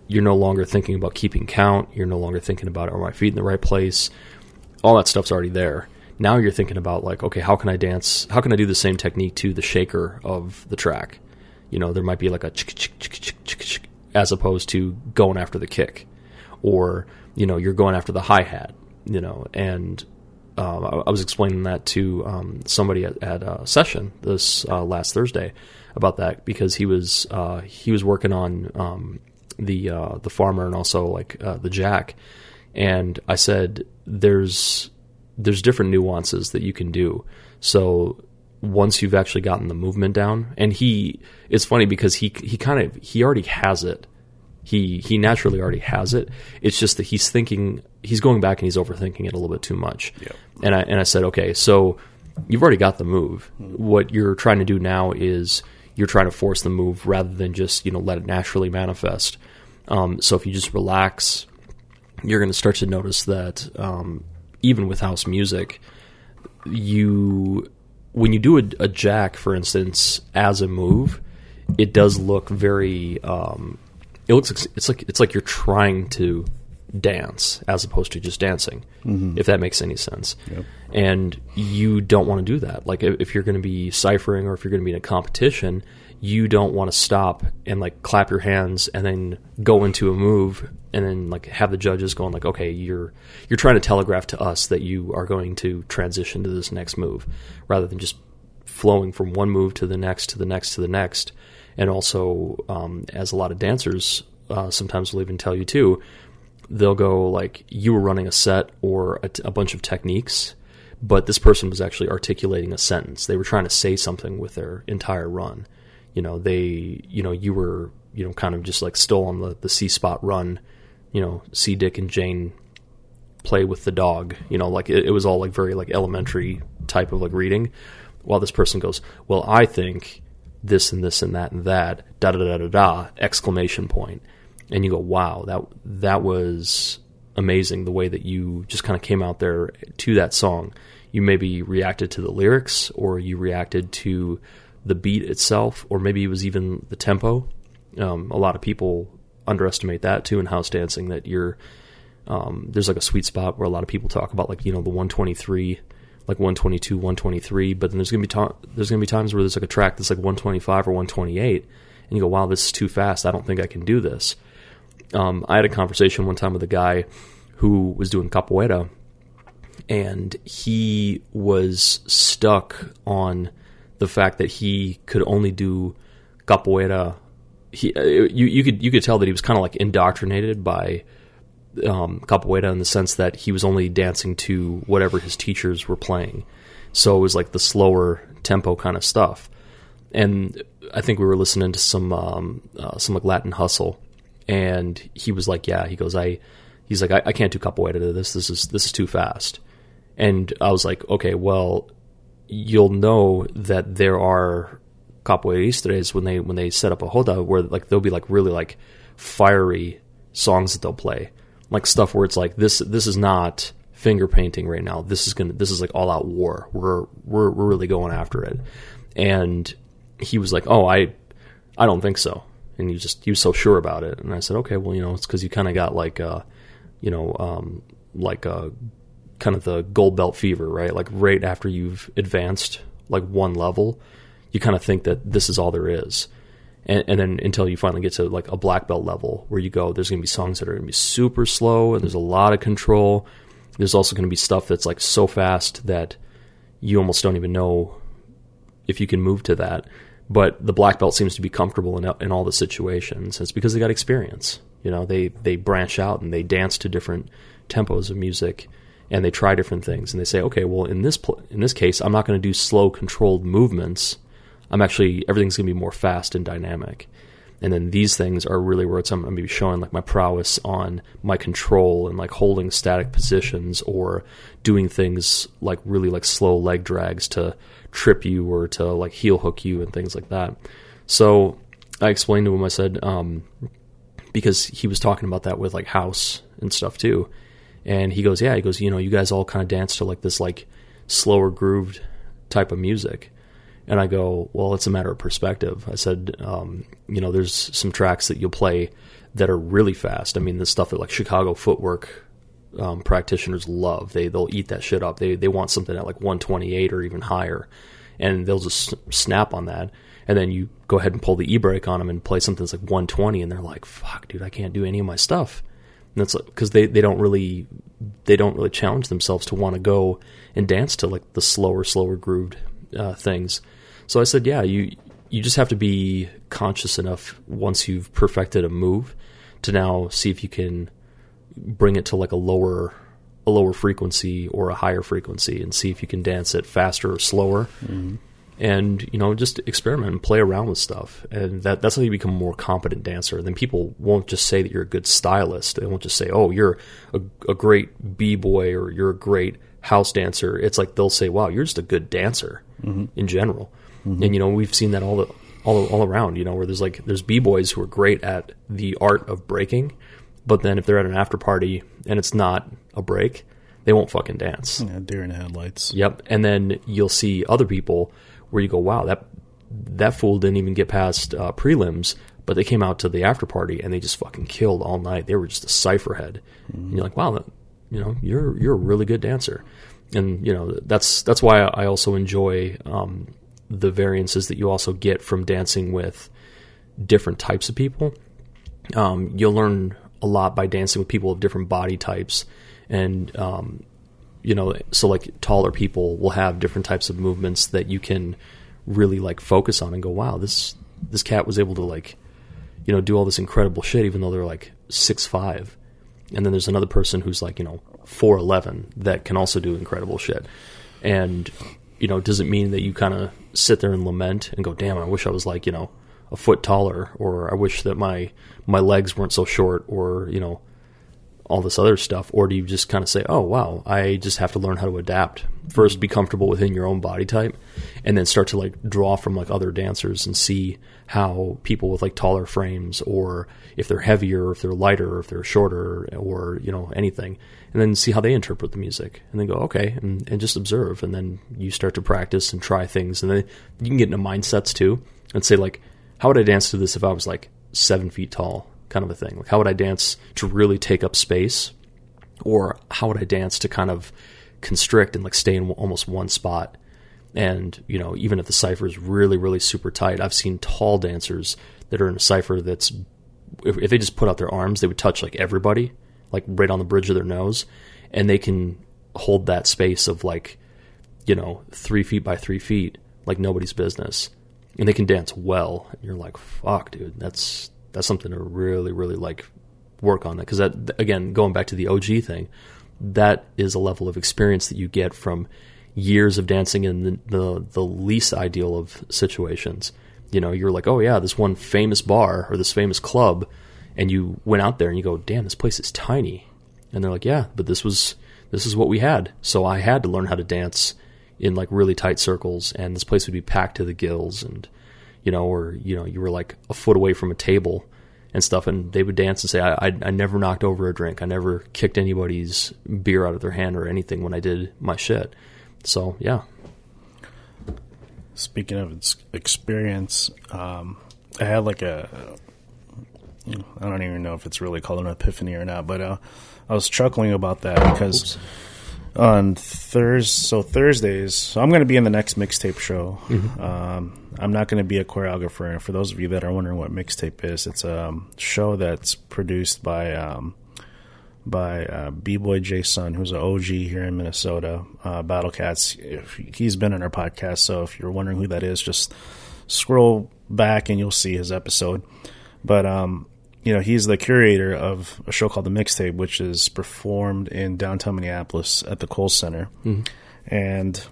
Speaker 3: you're no longer thinking about keeping count. You're no longer thinking about are my feet in the right place. All that stuff's already there. Now you're thinking about like, okay, how can I dance? How can I do the same technique to the shaker of the track? You know, there might be like a as opposed to going after the kick, or you know, you're going after the hi hat. You know, and um, I, was explaining that to um, somebody at, at a session this uh, last Thursday about that because he was uh, he was working on um, the uh, the farmer and also like uh, the jack, and I said there's there's different nuances that you can do. So once you've actually gotten the movement down, and he it's funny because he he kind of he already has it he he naturally already has it. It's just that he's thinking he's going back and he's overthinking it a little bit too much.
Speaker 2: Yep.
Speaker 3: And I and I said, okay, so you've already got the move. What you're trying to do now is you're trying to force the move rather than just you know let it naturally manifest. Um, so if you just relax, you're going to start to notice that um, even with house music, you when you do a, a jack, for instance, as a move, it does look very. Um, it looks like, it's like it's like you're trying to dance as opposed to just dancing, if that makes any sense.
Speaker 2: Yep.
Speaker 3: And you don't want to do that. Like if, if you're going to be ciphering or if you're going to be in a competition, you don't want to stop and like clap your hands and then go into a move and then like have the judges going like, okay, you're you're trying to telegraph to us that you are going to transition to this next move, rather than just flowing from one move to the next to the next to the next. And also, um, as a lot of dancers uh, sometimes will even tell you too. They'll go like you were running a set or a, t- a bunch of techniques, but this person was actually articulating a sentence. They were trying to say something with their entire run. You know, they, you know, you were, you know, kind of just like still on the, the See Spot run, you know, see Dick and Jane play with the dog. You know, like it, it was all like very like elementary type of like reading. While this person goes, well, I think this and this and that and that, da da da da da, exclamation point, and you go, wow, that that was amazing. The way that you just kind of came out there to that song. You maybe reacted to the lyrics, or you reacted to the beat itself, or maybe it was even the tempo. Um, a lot of people underestimate that too in house dancing. That you're um, there's like a sweet spot where a lot of people talk about like you know the 123 like 122 123 but then there's gonna be ta- there's gonna be times where there's like a track that's like 125 or 128 and you go wow this is too fast i don't think i can do this um, i had a conversation one time with a guy who was doing capoeira and he was stuck on the fact that he could only do capoeira he uh, you you could you could tell that he was kind of like indoctrinated by um, capoeira in the sense that he was only dancing to whatever his teachers were playing. So it was like the slower tempo kind of stuff. And I think we were listening to some um, uh, some like Latin hustle, and he was like, "Yeah," he goes, "I," he's like, I, "I can't do capoeira to this. This is this is too fast." And I was like, "Okay, well, you'll know that there are capoeiristas when they when they set up a roda where like they'll be like really like fiery songs that they'll play like stuff where it's like this this is not finger painting right now. This is gonna this is like all out war. We're we're we're really going after it. And he was like, "Oh, I I don't think so." And he just he was so sure about it. And I said, "Okay, well, you know, it's because you kind of got like uh, you know, um, like uh, kind of the gold belt fever, right? Like right after you've advanced like one level, you kind of think that this is all there is." and, and, then until you finally get to like a black belt level where you go there's going to be songs that are going to be super slow and there's a lot of control. There's also going to be stuff that's like so fast that you almost don't even know if you can move to that. But the black belt seems to be comfortable in, in all the situations. It's because they got experience. You know they they branch out and they dance to different tempos of music and they try different things and they say okay well in this pl- in this case I'm not going to do slow controlled movements I'm actually everything's going to be more fast and dynamic. And then these things are really where it's I'm going to be showing like my prowess on my control and like holding static positions or doing things like really like slow leg drags to trip you or to like heel hook you and things like that. So I explained to him, I said, um, because he was talking about that with like house and stuff too. And he goes, yeah, he goes, you know, you guys all kind of dance to like this like slower grooved type of music. And I go, well, it's a matter of perspective. I said, um, you know, there's some tracks that you'll play that are really fast. I mean, the stuff that like Chicago footwork um, practitioners love. They they'll eat that shit up. They they want something at like 128 or even higher, and they'll just snap on that. And then you go ahead and pull the e brake on them and play something that's like 120, and they're like, "Fuck, dude, I can't do any of my stuff." That's because they they don't really they don't really challenge themselves to want to go and dance to like the slower, slower grooved uh, things. So I said, yeah, you you just have to be conscious enough once you've perfected a move to now see if you can bring it to like a lower a lower frequency or a higher frequency and see if you can dance it faster or slower. Mm-hmm. And you know, just experiment and play around with stuff, and that that's how you become a more competent dancer. Then people won't just say that you're a good stylist. They won't just say, "Oh, you're a, a great b boy" or "You're a great house dancer." It's like they'll say, "Wow, you're just a good dancer mm-hmm. in general." Mm-hmm. And you know, we've seen that all the all all around. You know, where there's like there's b boys who are great at the art of breaking, but then if they're at an after party and it's not a break, they won't fucking dance.
Speaker 2: Yeah, deer in the headlights.
Speaker 3: Yep. And then you'll see other people where you go, wow, that that fool didn't even get past uh, prelims, but they came out to the after party and they just fucking killed all night. They were just a cipher head. Mm-hmm. And you're like, wow, that, you know, you're you're a really good dancer. And you know that's that's why I also enjoy um, the variances that you also get from dancing with different types of people. Um, you'll learn a lot by dancing with people of different body types, and um, you know, so like taller people will have different types of movements that you can really like focus on and go, wow, this this cat was able to like, you know, do all this incredible shit, even though they're like six five. And then there's another person who's like, you know, four eleven that can also do incredible shit. And you know, does it mean that you kind of sit there and lament and go, "Damn, I wish I was like, you know, a foot taller," or "I wish that my my legs weren't so short," or you know, all this other stuff, or do you just kind of say, "Oh, wow, I just have to learn how to adapt"? First, be comfortable within your own body type, and then start to like draw from like other dancers and see how people with like taller frames, or if they're heavier, or if they're lighter, or if they're shorter, or you know anything, and then see how they interpret the music, and then go okay, and, and just observe, and then you start to practice and try things, and then you can get into mindsets too, and say like, how would I dance to this if I was like seven feet tall? Kind of a thing. Like, how would I dance to really take up space, or how would I dance to kind of constrict and like stay in almost one spot? And you know, even if the cipher is really, really super tight, I've seen tall dancers that are in a cipher that's if, if they just put out their arms, they would touch like everybody, like right on the bridge of their nose, and they can hold that space of like, you know, three feet by three feet, like nobody's business, and they can dance well. And you're like, fuck, dude, that's that's something to really, really like work on that. Because that again, going back to the OG thing, that is a level of experience that you get from years of dancing in the, the, the least ideal of situations. You know, you're like, oh yeah, this one famous bar or this famous club, and you went out there and you go, damn, this place is tiny, and they're like, yeah, but this was this is what we had, so I had to learn how to dance in like really tight circles, and this place would be packed to the gills, and you know, or you know, you were like a foot away from a table and stuff, and they would dance and say, I, I, I never knocked over a drink, I never kicked anybody's beer out of their hand or anything when I did my shit. So yeah,
Speaker 2: Speaking of its experience, um, I had like a, I don't even know if it's really called an epiphany or not, but uh, I was chuckling about that because on Thursday, so Thursdays, so I'm going to be in the next mixtape show. Um, I'm not going to be a choreographer. And for those of you that are wondering what mixtape is, it's a show that's produced by um, by uh, B Boy J Sun, who's an OG here in Minnesota. Uh, Battle Cats. If, he's been on our podcast, so if you're wondering who that is, just scroll back and you'll see his episode. But um, you know, he's the curator of a show called The Mixtape, which is performed in downtown Minneapolis at the Cowles Center. Mm-hmm. And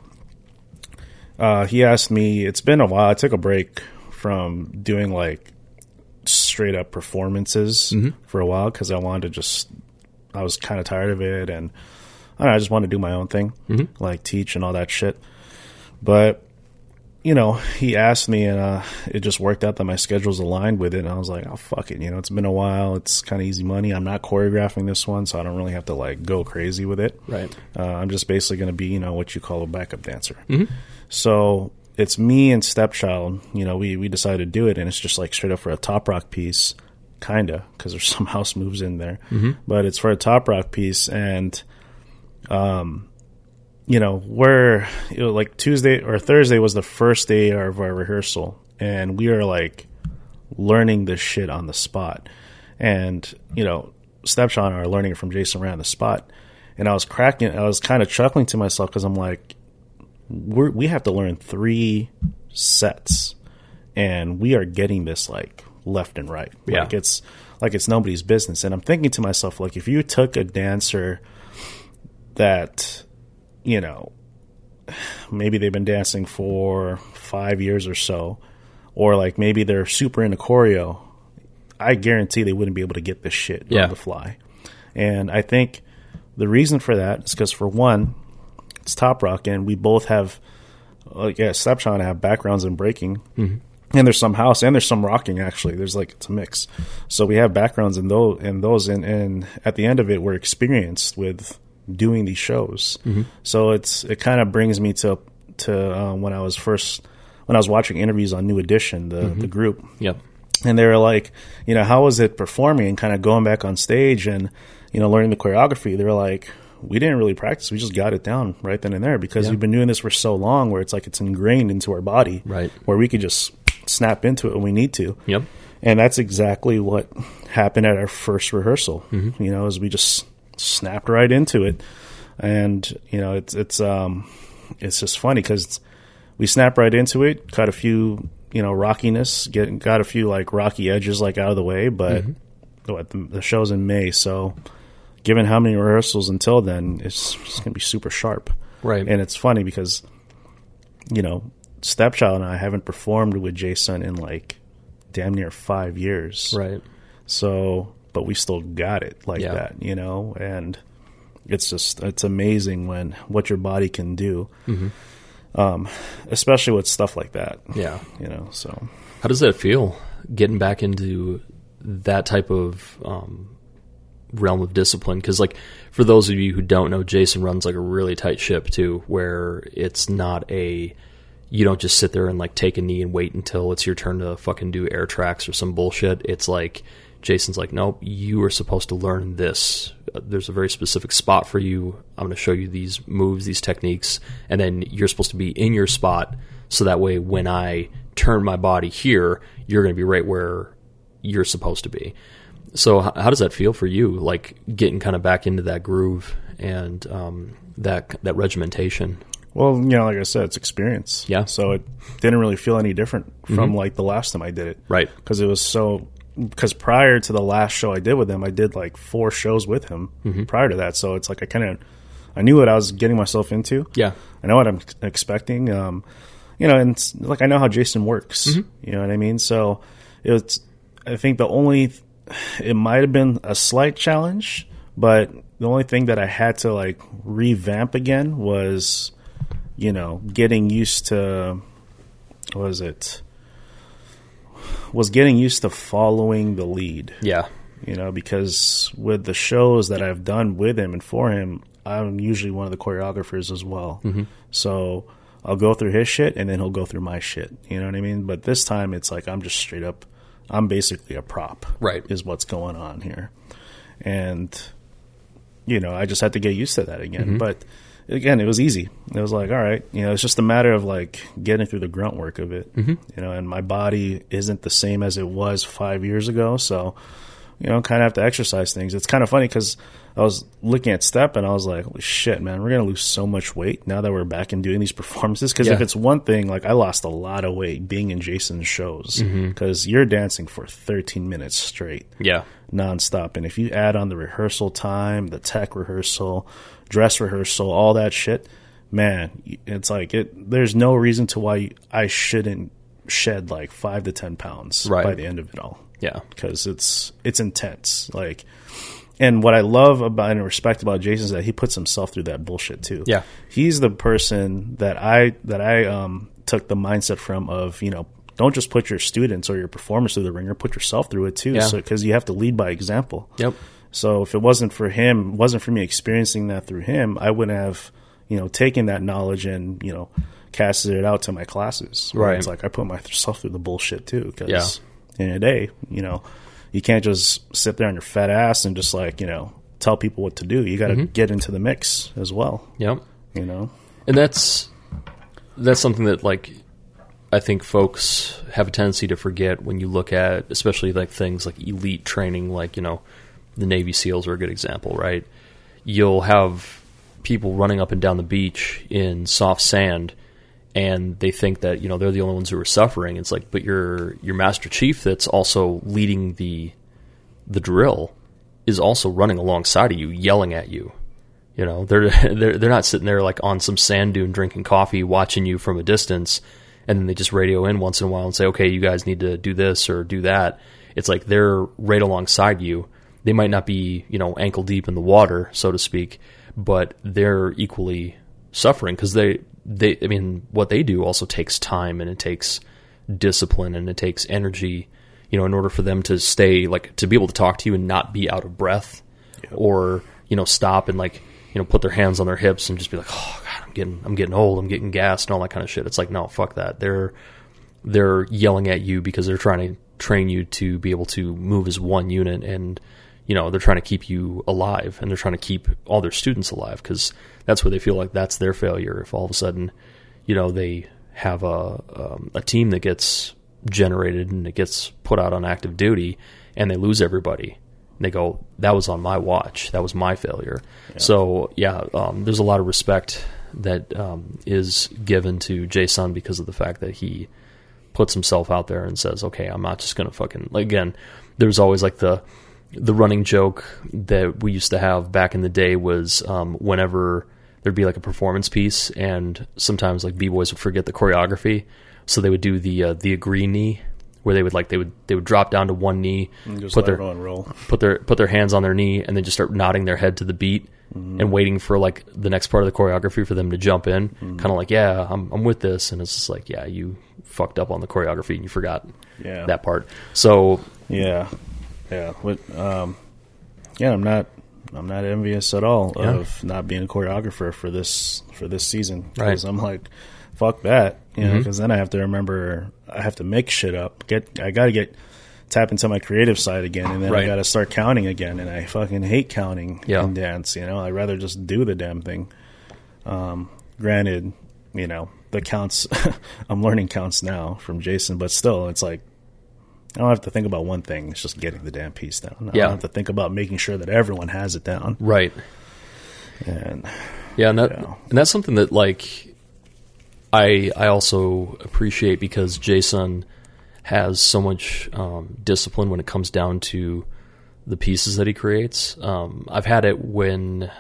Speaker 2: uh, he asked me, it's been a while. I took a break from doing like straight up performances mm-hmm. for a while because I wanted to just, I was kind of tired of it. And I don't know, I just wanted to do my own thing, mm-hmm. like teach and all that shit. But you know, he asked me, and uh, it just worked out that my schedule's aligned with it. And I was like, oh, fuck it. You know, it's been a while. It's kind of easy money. I'm not choreographing this one, so I don't really have to, like, go crazy with it.
Speaker 3: Right.
Speaker 2: Uh, I'm just basically going to be, you know, what you call a backup dancer. So it's me and Stepchild. You know, we, we decided to do it, and it's just, like, straight up for a top rock piece, kind of, because there's some house moves in there. But it's for a top rock piece, and you know, we're you know, like Tuesday or Thursday was the first day of our rehearsal, and we are like learning this shit on the spot. And you know, Stepshon are learning it from Jason Ray on the spot. And I was cracking, I was kind of chuckling to myself because I'm like, we're, we have to learn three sets, and we are getting this like left and right.
Speaker 3: Yeah.
Speaker 2: Like it's like it's nobody's business. And I'm thinking to myself, like, if you took a dancer that you know, maybe they've been dancing for five years or so, or like maybe they're super into choreo, I guarantee they wouldn't be able to get this shit
Speaker 3: Yeah.
Speaker 2: on the fly. And I think the reason for that is because, for one, it's top rock, and we both have, like, yeah, Slapshot and I have backgrounds in breaking. Mm-hmm. And there's some house and there's some rocking actually. There's like it's a mix. So we have backgrounds in those in those and, and at the end of it we're experienced with doing these shows. So it's it kind of brings me to to uh, when I was first when I was watching interviews on New Edition, the the group,
Speaker 3: Yep.
Speaker 2: and they were like, you know, how was it performing and kind of going back on stage and you know learning the choreography? They were like, we didn't really practice. We just got it down right then and there because
Speaker 3: Yeah.
Speaker 2: we've been doing this for so long, where it's like it's ingrained into our body,
Speaker 3: Right.
Speaker 2: Where we could just snap into it when we need to.
Speaker 3: Yep.
Speaker 2: And that's exactly what happened at our first rehearsal.
Speaker 3: Mm-hmm.
Speaker 2: You know, as we just snapped right into it, and you know, it's it's um, it's just funny because we snap right into it, cut a few you know rockiness, get got a few like rocky edges like out of the way, but what the, the show's in May, so given how many rehearsals until then, it's, it's gonna be super sharp.
Speaker 3: Right.
Speaker 2: And it's funny because, you know, Stepchild and I haven't performed with Jason in like damn near five years.
Speaker 3: right.
Speaker 2: So, but we still got it like
Speaker 3: Yeah.
Speaker 2: that, you know, and it's just, it's amazing when what your body can do. Um, especially with stuff like that,
Speaker 3: Yeah.
Speaker 2: you know, so
Speaker 3: How does that feel? Getting back into that type of um, realm of discipline? Because, like, for those of you who don't know, Jason runs like a really tight ship too, where it's not a you don't just sit there and like take a knee and wait until it's your turn to fucking do air tracks or some bullshit. It's like Jason's like, nope, you are supposed to learn this. Uh, There's a very specific spot for you. I'm going to show you these moves, these techniques, and then you're supposed to be in your spot so that way when I turn my body here, you're going to be right where you're supposed to be. So how does that feel for you? Like getting kind of back into that groove and um, that that regimentation.
Speaker 2: Well, you know, like I said, it's experience.
Speaker 3: Yeah.
Speaker 2: So it didn't really feel any different from like the last time I did it.
Speaker 3: Right.
Speaker 2: Because it was so. Because prior to the last show I did with him, I did like four shows with him
Speaker 3: Mm-hmm.
Speaker 2: prior to that. So it's like I kind of, I knew what I was getting myself into.
Speaker 3: Yeah.
Speaker 2: I know what I'm expecting. Um, you know, and like I know how Jason works. You know what I mean? So it's. I think the only, it might have been a slight challenge, but the only thing that I had to like revamp again was, you know, getting used to, what was it? Was getting used to following the lead
Speaker 3: Yeah.
Speaker 2: you know, because with the shows that I've done with him and for him, I'm usually one of the choreographers as well.
Speaker 3: Mm-hmm.
Speaker 2: So I'll go through his shit and then he'll go through my shit. You know what I mean? But this time it's like I'm just straight up, I'm basically a prop,
Speaker 3: Right.
Speaker 2: Is what's going on here. And, you know, I just had to get used to that again.
Speaker 3: Mm-hmm.
Speaker 2: But again, it was easy. It was like, all right, you know, it's just a matter of like getting through the grunt work of it,
Speaker 3: Mm-hmm.
Speaker 2: you know, and my body isn't the same as it was five years ago. So, you know, kind of have to exercise things. It's kind of funny because I was looking at Step and I was like, holy shit, man, we're going to lose so much weight now that we're back and doing these performances. Because if it's one thing, like I lost a lot of weight being in Jason's shows because you're dancing for 13 minutes straight
Speaker 3: Yeah.
Speaker 2: Nonstop. And if you add on the rehearsal time, the tech rehearsal, dress rehearsal, all that shit, man, it's like it. There's no reason to why I shouldn't shed like five to ten pounds
Speaker 3: Right.
Speaker 2: by the end of it all
Speaker 3: Yeah.
Speaker 2: because it's it's intense. Like, and what I love about and respect about Jason is that he puts himself through that bullshit too.
Speaker 3: Yeah.
Speaker 2: he's the person that I that I um took the mindset from of you know don't just put your students or your performers through the ringer, put yourself through it too.
Speaker 3: Yeah.
Speaker 2: So because you have to lead by example.
Speaker 3: Yep.
Speaker 2: So if it wasn't for him, wasn't for me experiencing that through him, I wouldn't have, you know, taken that knowledge and you know, casted it out to my classes.
Speaker 3: Right.
Speaker 2: It's like I put myself through the bullshit too. Because
Speaker 3: Yeah.
Speaker 2: in a day, you know, you can't just sit there on your fat ass and just like you know tell people what to do. You got to mm-hmm. get into the mix as well.
Speaker 3: Yep.
Speaker 2: You know.
Speaker 3: And that's that's something that like I think folks have a tendency to forget when you look at especially like things like elite training like, you know, the Navy SEALs are a good example, right? You'll have people running up and down the beach in soft sand and they think that, you know, they're the only ones who are suffering. It's like, but your your master chief that's also leading the the drill is also running alongside of you, yelling at you. You know, they're they're they're not sitting there like on some sand dune drinking coffee, watching you from a distance, and then they just radio in once in a while and say, "Okay, you guys need to do this or do that." It's like they're right alongside you. They might not be, you know, ankle deep in the water, so to speak, but they're equally suffering because they they. I mean, what they do also takes time and it takes discipline and it takes energy. You know, in order for them to stay like to be able to talk to you and not be out of breath, or you know, stop and like you know put their hands on their hips and just be like, oh god, I'm getting I'm getting old, I'm getting gassed and all that kind of shit. It's like no, fuck that. They're they're yelling at you because they're trying to train you to be able to move as one unit and you know they're trying to keep you alive and they're trying to keep all their students alive because that's where they feel like that's their failure if all of a sudden you know they have a um, a team that gets generated and it gets put out on active duty and they lose everybody they go that was on my watch. That was my failure. So yeah um, there's a lot of respect that um, is given to jason because of the fact that he puts himself out there and says, "Okay, I'm not just gonna fucking." Like again, there's always like the the running joke that we used to have back in the day was um, whenever there'd be like a performance piece, and sometimes like b boys would forget the choreography, so they would do the uh, the agree knee, where they would like they would they would drop down to one knee,
Speaker 2: And just
Speaker 3: put their put their put their hands on their knee and then just start nodding their head to the beat and waiting for like the next part of the choreography for them to jump in kind of like yeah I'm, I'm with this and it's just like yeah you fucked up on the choreography and you forgot
Speaker 2: Yeah.
Speaker 3: that part so
Speaker 2: Yeah, yeah. What? Um, yeah, I'm not. I'm not envious at all
Speaker 3: Yeah.
Speaker 2: of not being a choreographer for this for this season
Speaker 3: Right.
Speaker 2: because I'm like, fuck that, you know.
Speaker 3: Mhm.
Speaker 2: Because then I have to remember I have to make shit up. Get I got to get tap into my creative side again, and then
Speaker 3: Right.
Speaker 2: I got to start counting again. And I fucking hate counting
Speaker 3: Yeah.
Speaker 2: in dance. You know, I'd rather just do the damn thing. Um, granted, you know the counts. I'm learning counts now from Jason, but still, it's like I don't have to think about one thing. It's just getting the damn piece down. I
Speaker 3: Yeah.
Speaker 2: don't have to think about making sure that everyone has it down.
Speaker 3: right
Speaker 2: And
Speaker 3: yeah and that
Speaker 2: Yeah.
Speaker 3: and that's something that like I I also appreciate because Jason has so much um, discipline when it comes down to the pieces that he creates. Um, I've had it when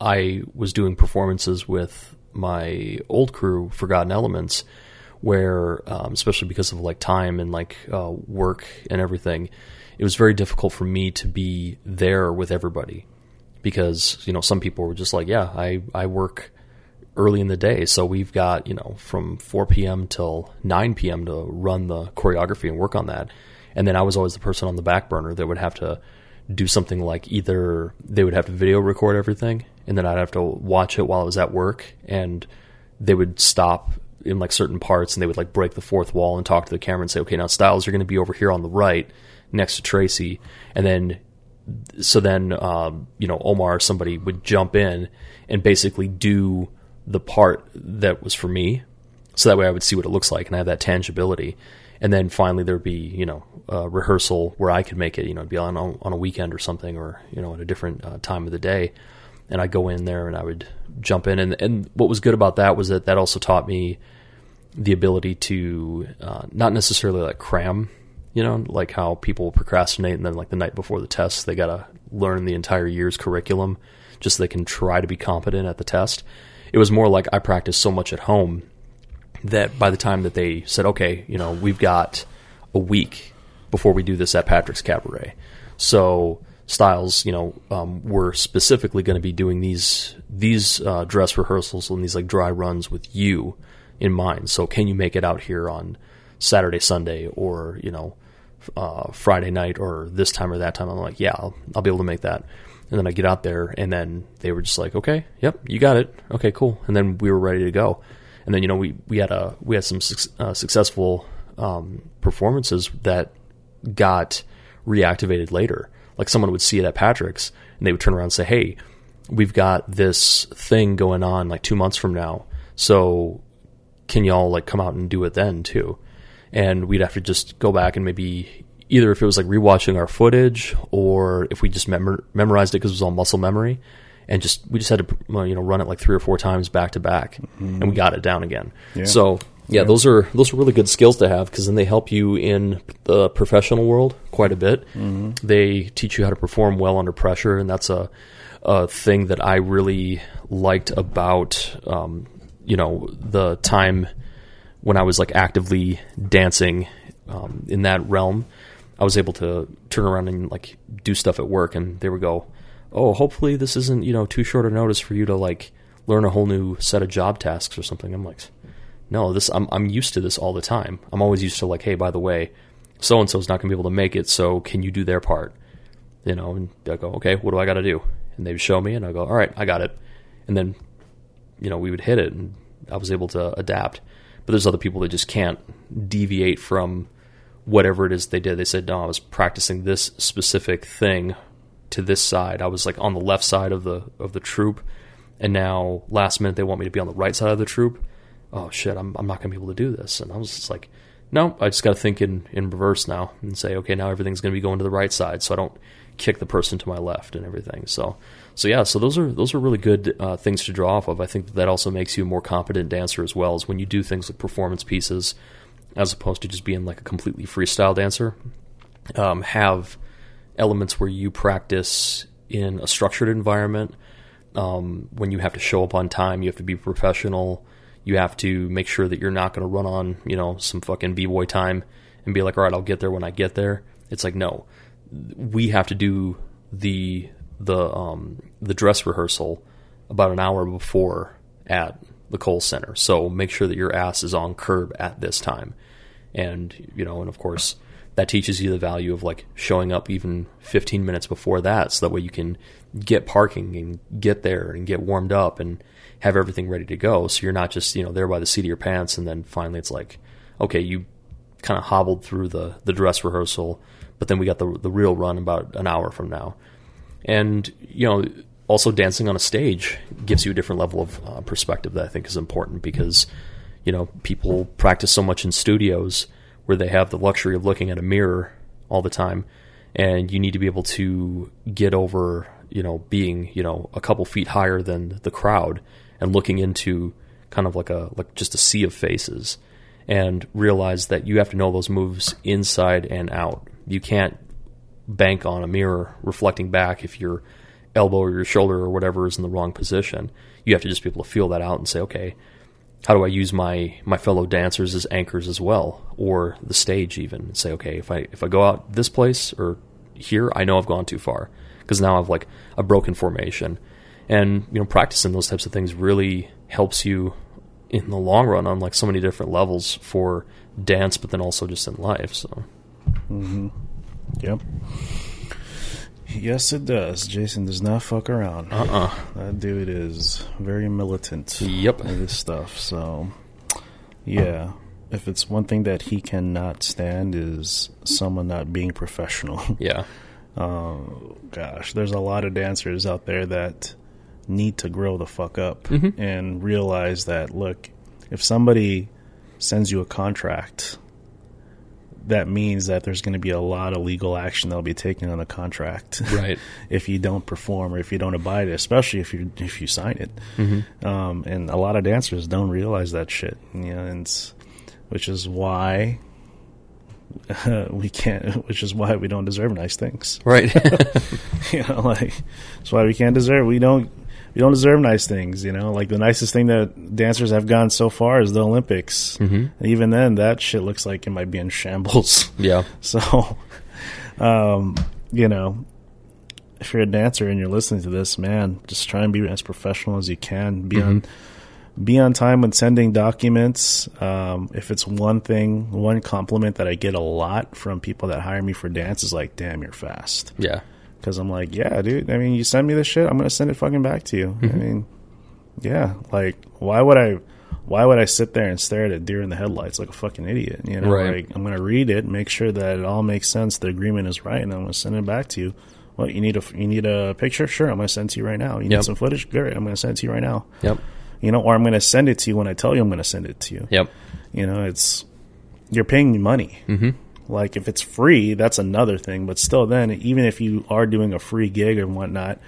Speaker 3: I was doing performances with my old crew, Forgotten Elements, where um, especially because of like time and like uh, work and everything, it was very difficult for me to be there with everybody because you know some people were just like, yeah, I I work early in the day, so we've got you know from 4 p.m. till 9 p.m. to run the choreography and work on that, and then I was always the person on the back burner that would have to do something like either they would have to video record everything and then I'd have to watch it while I was at work and they would stop in like certain parts and they would like break the fourth wall and talk to the camera and say, okay, now Styles, you're going to be over here on the right next to Tracy. And then, so then, um, you know, Omar or somebody would jump in and basically do the part that was for me. So that way I would see what it looks like and I have that tangibility. And then finally there'd be, you know, a rehearsal where I could make it, you know, it'd be on, on a weekend or something or, you know, at a different uh, time of the day and I'd go in there and I would jump in. And, and what was good about that was that that also taught me the ability to uh, not necessarily like cram, you know, like how people procrastinate and then like the night before the test, they got to learn the entire year's curriculum just so they can try to be competent at the test. It was more like I practiced so much at home that by the time that they said, okay, you know, we've got a week before we do this at Patrick's Cabaret. So Styles, you know, um, we're specifically going to be doing these these uh, dress rehearsals and these like dry runs with you in mind. So can you make it out here on Saturday, Sunday, or you know, uh, Friday night, or this time or that time? I'm like, yeah, I'll, I'll be able to make that. And then I get out there, and then they were just like, okay, yep, you got it. Okay, cool. And then we were ready to go. And then you know we we had a we had some suc- uh, successful um, performances that got reactivated later. Like someone would see it at Patrick's and they would turn around and say, "Hey, we've got this thing going on like 2 months from now. So can y'all like come out and do it then too?" And we'd have to just go back and maybe either if it was like rewatching our footage or if we just memor- memorized it because it was all muscle memory and just we just had to you know run it like three or four times back to back and we got it down again.
Speaker 2: Yeah.
Speaker 3: So yeah, those are those are really good skills to have because then they help you in the professional world quite a bit. They teach you how to perform well under pressure, and that's a a thing that I really liked about um, you know the time when I was like actively dancing um, in that realm. I was able to turn around and like do stuff at work, and they would go, "Oh, hopefully this isn't you know too short a notice for you to like learn a whole new set of job tasks or something." I'm like no, this I'm I'm used to this all the time. I'm always used to like, hey, by the way, so and so's not gonna be able to make it, so can you do their part? You know, and I go, okay, what do I got to do? And they would show me, and I go, all right, I got it. And then, you know, we would hit it, and I was able to adapt. But there's other people that just can't deviate from whatever it is they did. They said, no, I was practicing this specific thing to this side. I was like on the left side of the of the troop, and now last minute they want me to be on the right side of the troop oh shit, I'm I'm not gonna be able to do this. And I was just like, no, I just got to think in in reverse now and say, okay, now everything's gonna be going to the right side, so I don't kick the person to my left and everything. So so yeah, so those are those are really good uh, things to draw off of. I think that, also makes you a more competent dancer as well. As when you do things like performance pieces as opposed to just being like a completely freestyle dancer. Um, have elements where you practice in a structured environment. Um, when you have to show up on time, you have to be professional. You have to make sure that you're not going to run on, you know, some fucking b boy time and be like, all right, I'll get there when I get there. It's like, no, we have to do the the um, the dress rehearsal about an hour before at the Cowles Center. So make sure that your ass is on curb at this time, and you know, and of course that teaches you the value of like showing up even 15 minutes before that so that way you can get parking and get there and get warmed up and have everything ready to go. So you're not just you know there by the seat of your pants and then finally it's like okay you kind of hobbled through the the dress rehearsal but then we got the the real run about an hour from now. And you know also dancing on a stage gives you a different level of uh, perspective that I think is important because you know people practice so much in studios where they have the luxury of looking at a mirror all the time and you need to be able to get over you know being you know a couple feet higher than the crowd and looking into kind of like a like just a sea of faces and realize that you have to know those moves inside and out. You can't bank on a mirror reflecting back if your elbow or your shoulder or whatever is in the wrong position you have to just be able to feel that out and say okay how do I use my my fellow dancers as anchors as well, or the stage even? And say, okay, if I if I go out this place or here, I know I've gone too far because now I've like a broken formation, and you know, practicing those types of things really helps you in the long run on like so many different levels for dance, but then also just in life. So, mm-hmm.
Speaker 2: Yep. Yes, it does. Jason does not fuck around.
Speaker 3: uh, uh
Speaker 2: That dude is very militant.
Speaker 3: Yep.
Speaker 2: With this stuff. So, yeah. If it's one thing that he cannot stand is someone not being professional.
Speaker 3: yeah,
Speaker 2: Oh gosh, there's a lot of dancers out there that need to grow the fuck up
Speaker 3: Mm-hmm.
Speaker 2: and realize that look, if somebody sends you a contract, that means that there's going to be a lot of legal action that'll be taken on the contract,
Speaker 3: right.
Speaker 2: if you don't perform or if you don't abide it, especially if you if you sign it.
Speaker 3: Mm-hmm.
Speaker 2: Um, and a lot of dancers don't realize that shit, you know, and it's, which is why we can't, which is why we don't deserve nice things.
Speaker 3: Right.
Speaker 2: you know, like that's why we can't deserve. We don't. We don't deserve nice things. You know, like the nicest thing that dancers have gone so far is the Olympics.
Speaker 3: hmm
Speaker 2: And even then, that shit looks like it might be in shambles.
Speaker 3: Yeah.
Speaker 2: So, um, you know, if you're a dancer and you're listening to this, man, just try and be as professional as you can. Be on, be on time when sending documents. Um, if it's one thing, one compliment that I get a lot from people that hire me for dance is like, "Damn, you're fast."
Speaker 3: Yeah.
Speaker 2: Because I'm like, yeah, dude. I mean, you send me this shit, I'm gonna send it fucking back to you. I mean, yeah. Like, why would I? Why would I sit there and stare at a deer in the headlights like a fucking idiot? You know,
Speaker 3: Right.
Speaker 2: like I'm gonna read it, make sure that it all makes sense, the agreement is right, and I'm gonna send it back to you. What you need a you need a picture? Sure, I'm gonna send it to you right now. You need some footage? Great, I'm gonna send it to you right now.
Speaker 3: Yep.
Speaker 2: You know, or I'm gonna send it to you when I tell you I'm gonna send it to you.
Speaker 3: Yep.
Speaker 2: You know, it's you're paying me money.
Speaker 3: hmm
Speaker 2: Like if it's free, that's another thing. But still, then even if you are doing a free gig and whatnot,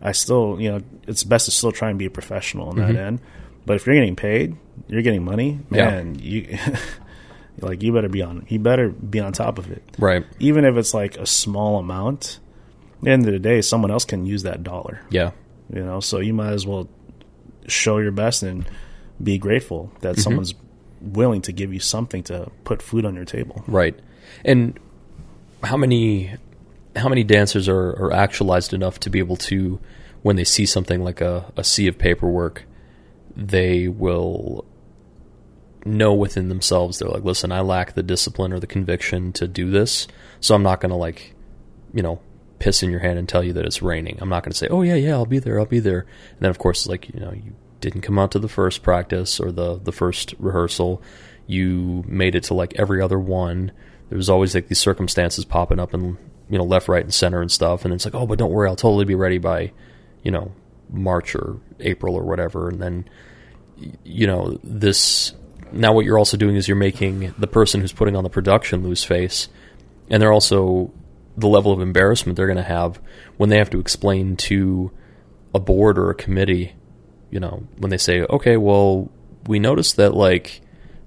Speaker 2: I still, you know, it's best to still try and be a professional on that end. But if you're getting paid, you're getting money,
Speaker 3: Yeah.
Speaker 2: man. You like you better be on. You better be on top of it.
Speaker 3: Right.
Speaker 2: Even if it's like a small amount. At the end of the day, someone else can use that dollar.
Speaker 3: Yeah.
Speaker 2: You know, so you might as well show your best and be grateful that
Speaker 3: Mm-hmm.
Speaker 2: someone's willing to give you something to put food on your table.
Speaker 3: Right. And how many how many dancers are, are actualized enough to be able to when they see something like a, a sea of paperwork, they will know within themselves they're like, listen, I lack the discipline or the conviction to do this, so I'm not gonna like, you know, piss in your hand and tell you that it's raining. I'm not gonna say, Oh yeah, yeah, I'll be there, I'll be there. And then of course like, you know, you didn't come out to the first practice or the the first rehearsal. You made it to like every other one. There was always like these circumstances popping up and you know, left, right, and center and stuff, and it's like, oh, but don't worry, I'll totally be ready by, you know, March or April or whatever, and then you know this now what you're also doing is you're making the person who's putting on the production lose face and they're also the level of embarrassment they're going to have when they have to explain to a board or a committee you know when they say okay well we noticed that like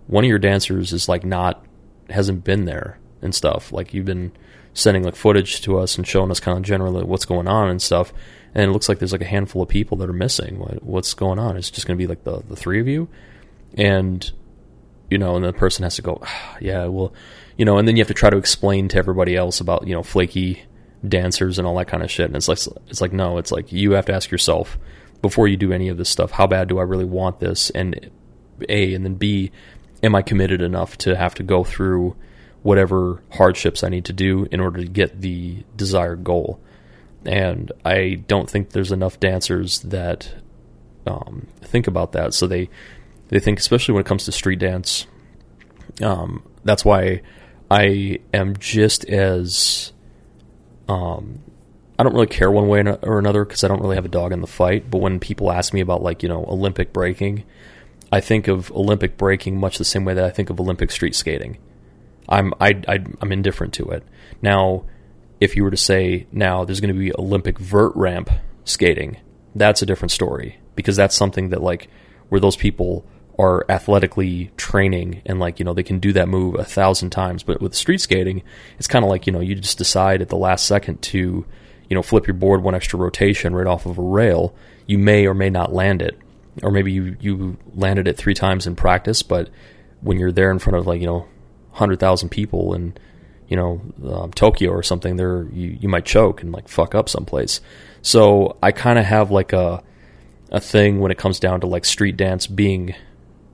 Speaker 3: one of your dancers is like not hasn't been there and stuff. Like you've been sending like footage to us and showing us kind of generally what's going on and stuff. And it looks like there's like a handful of people that are missing. What, what's going on? It's just going to be like the the three of you, and you know, and the person has to go, ah, yeah, well, you know, and then you have to try to explain to everybody else about you know flaky dancers and all that kind of shit. And it's like it's like no, it's like you have to ask yourself before you do any of this stuff, how bad do I really want this? And a and then b, am I committed enough to have to go through whatever hardships I need to do in order to get the desired goal? And I don't think there's enough dancers that um, think about that. So they they think, especially when it comes to street dance. Um, that's why I am just as um, I don't really care one way or another because I don't really have a dog in the fight. But when people ask me about like you know Olympic breaking, I think of Olympic breaking much the same way that I think of Olympic street skating. I'm I, I am indifferent to it. Now, if you were to say now there's going to be Olympic vert ramp skating, that's a different story because that's something that like where those people are athletically training and like you know they can do that move a thousand times but with street skating it's kind of like you know you just decide at the last second to you know flip your board one extra rotation right off of a rail you may or may not land it or maybe you you landed it three times in practice but when you're there in front of like you know 100,000 people in you know um, Tokyo or something there you you might choke and like fuck up someplace so I kind of have like a a thing when it comes down to like street dance being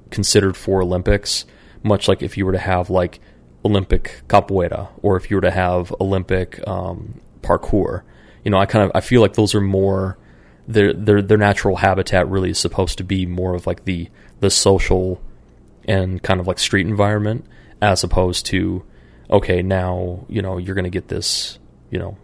Speaker 3: considered for Olympics, much like if you were to have like Olympic capoeira or if you were to have Olympic um, parkour. You know, I kind of I feel like those are more their their their natural habitat really is supposed to be more of like the the social and kind of like street environment as opposed to okay now you know you're going to get this you know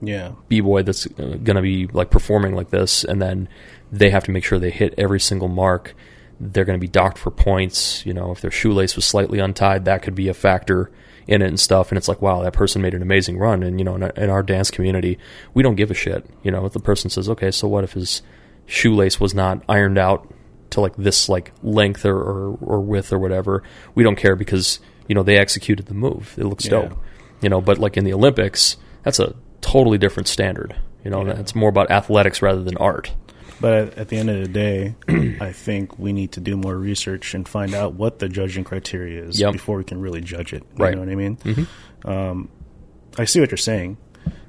Speaker 2: Yeah.
Speaker 3: b boy that's uh, going to be like performing like this, and then they have to make sure they hit every single mark. They're going to be docked for points. You know, if their shoelace was slightly untied, that could be a factor in it and stuff. And it's like, wow, that person made an amazing run. And you know, in our, in our dance community, we don't give a shit. You know, if the person says, okay, so what if his shoelace was not ironed out to like this like length or, or, or width or whatever, we don't care because you know they executed the move. It looks
Speaker 2: Yeah.
Speaker 3: dope. You know, but like in the Olympics, that's a totally different standard. You know,
Speaker 2: Yeah.
Speaker 3: it's more about athletics rather than art.
Speaker 2: But at, at the end of the day, I think we need to do more research and find out what the judging criteria is
Speaker 3: Yep.
Speaker 2: before we can really judge it. You
Speaker 3: Right.
Speaker 2: know what I mean? Um, I see what you're saying,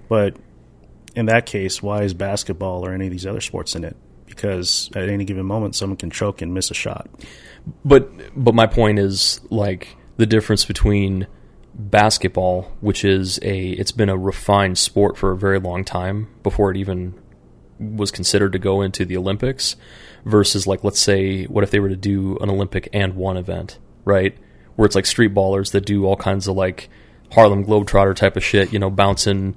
Speaker 2: but in that case, why is basketball or any of these other sports in it? Because at any given moment, someone can choke and miss a shot.
Speaker 3: But but my point is like the difference between basketball, which is a it's been a refined sport for a very long time before it even was considered to go into the Olympics, versus like let's say what if they were to do an Olympic and one event, right? Where it's like street ballers that do all kinds of like Harlem Globetrotter type of shit, you know, bouncing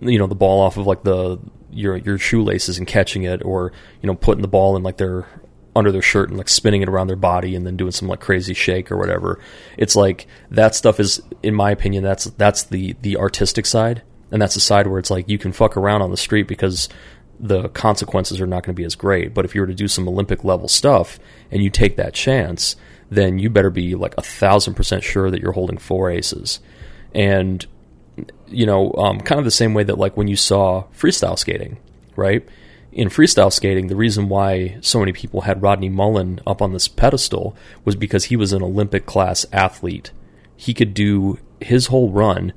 Speaker 3: you know the ball off of like the your your shoelaces and catching it or you know putting the ball in like their under their shirt and like spinning it around their body and then doing some like crazy shake or whatever it's like that stuff is in my opinion that's that's the the artistic side and that's the side where it's like you can fuck around on the street because the consequences are not going to be as great but if you were to do some olympic level stuff and you take that chance then you better be like a thousand percent sure that you're holding four aces and you know, um, kind of the same way that like when you saw freestyle skating, right? In freestyle skating, the reason why so many people had Rodney Mullen up on this pedestal was because he was an Olympic class athlete. He could do his whole run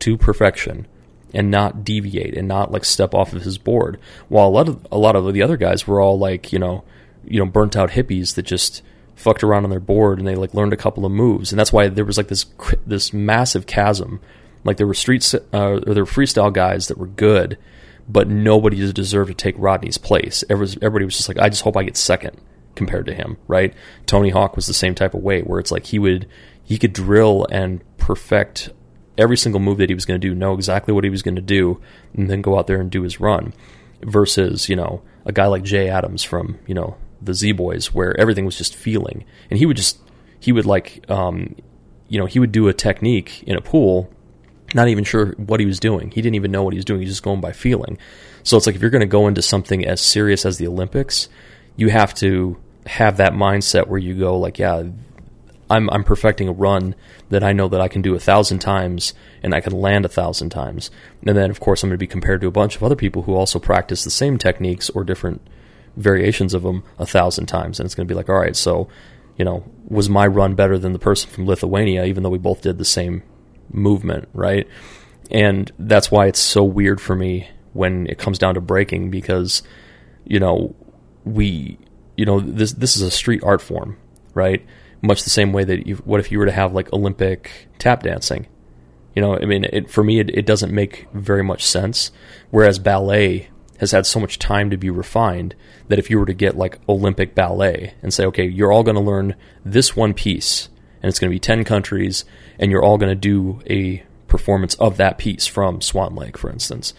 Speaker 3: to perfection and not deviate and not like step off of his board. While a lot of a lot of the other guys were all like, you know, you know, burnt out hippies that just fucked around on their board and they like learned a couple of moves. And that's why there was like this this massive chasm like there were street uh, or there were freestyle guys that were good, but nobody deserved to take Rodney's place. Everybody was just like, I just hope I get second compared to him, right? Tony Hawk was the same type of way where it's like he would he could drill and perfect every single move that he was going to do, know exactly what he was going to do, and then go out there and do his run. Versus, you know, a guy like Jay Adams from you know the Z Boys, where everything was just feeling, and he would just he would like um, you know he would do a technique in a pool not even sure what he was doing. He didn't even know what he was doing. He was just going by feeling. So it's like if you're going to go into something as serious as the Olympics, you have to have that mindset where you go like, yeah, I'm I'm perfecting a run that I know that I can do a thousand times and I can land a thousand times. And then of course I'm going to be compared to a bunch of other people who also practice the same techniques or different variations of them a thousand times, and it's going to be like, all right, so you know, was my run better than the person from Lithuania, even though we both did the same movement, right? And that's why it's so weird for me when it comes down to breaking because, you know, we, you know, this this is a street art form, right? Much the same way that you, what if you were to have like Olympic tap dancing? You know, I mean, it, for me, it, it doesn't make very much sense. Whereas ballet has had so much time to be refined that if you were to get like Olympic ballet and say, okay, you're all going to learn this one piece, and it's going to be 10 countries, and you're all going to do a performance of that piece from Swan Lake, for instance,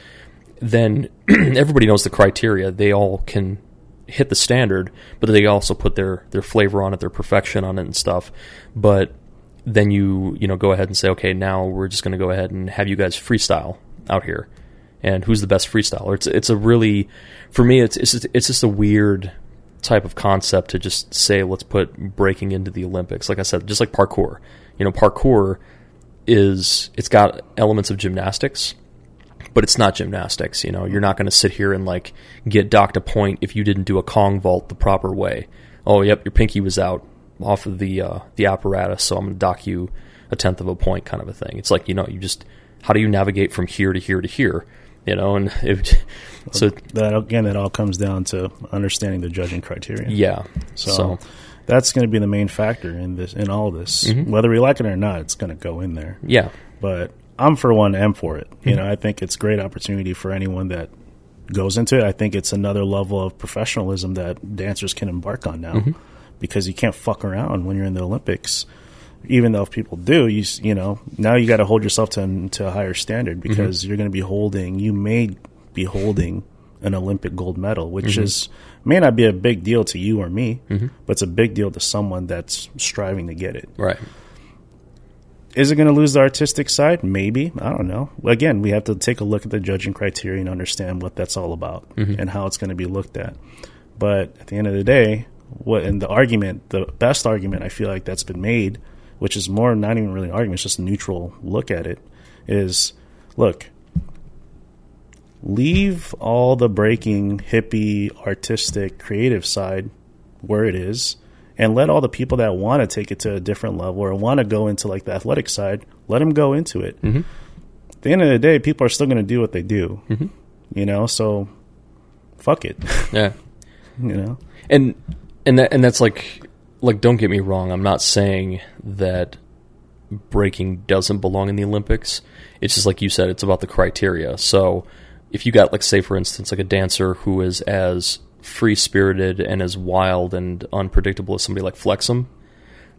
Speaker 3: then everybody knows the criteria. They all can hit the standard, but they also put their, their flavor on it, their perfection on it and stuff. But then you, you know, go ahead and say, okay, now we're just going to go ahead and have you guys freestyle out here and who's the best freestyler. It's it's a really for me it's it's just, it's just a weird type of concept to just say let's put breaking into the Olympics. Like I said, just like parkour. You know, parkour is it's got elements of gymnastics, but it's not gymnastics. You know, you're not going to sit here and like get docked a point if you didn't do a Kong vault the proper way. Oh, yep, your pinky was out off of the uh, the apparatus, so I'm going to dock you a tenth of a point, kind of a thing. It's like you know, you just how do you navigate from here to here to here? you know, and it, so
Speaker 2: that again, it all comes down to understanding the judging criteria.
Speaker 3: Yeah.
Speaker 2: So, so that's going to be the main factor in this, in all this, mm-hmm. whether we like it or not. It's going to go in there.
Speaker 3: Yeah.
Speaker 2: But I'm for one, am for it. You mm-hmm. know, I think it's a great opportunity for anyone that goes into it. I think it's another level of professionalism that dancers can embark on now, mm-hmm. because you can't fuck around when you're in the Olympics even though if people do, you you know now you got to hold yourself to to a higher standard mm-hmm. because mm-hmm. you're going to be holding you may be holding an Olympic gold medal, which mm-hmm. is may not be a big deal to you or me, mm-hmm. but it's a big deal to someone that's striving to get it.
Speaker 3: Right.
Speaker 2: Is it going to lose the artistic side? Maybe. I don't know. Again, we have to take a look at the judging criteria and understand what that's all about mm-hmm. and how it's going to be looked at. But at the end of the day, what and the argument, the best argument I feel like that's been made which is more not even really an argument, it's just a neutral look at it, is look, leave all the breaking, hippie, artistic, creative side where it is, and let all the people that want to take it to a different level or want to go into like the athletic side, let them go into it. Mm-hmm. At the end of the day, people are still going to do what they do, mm-hmm. you know. So, fuck it.
Speaker 3: Yeah,
Speaker 2: you know,
Speaker 3: and and that and that's like like don't get me wrong i'm not saying that breaking doesn't belong in the olympics it's just like you said it's about the criteria so if you got like say for instance like a dancer who is as free spirited and as wild and unpredictable as somebody like flexum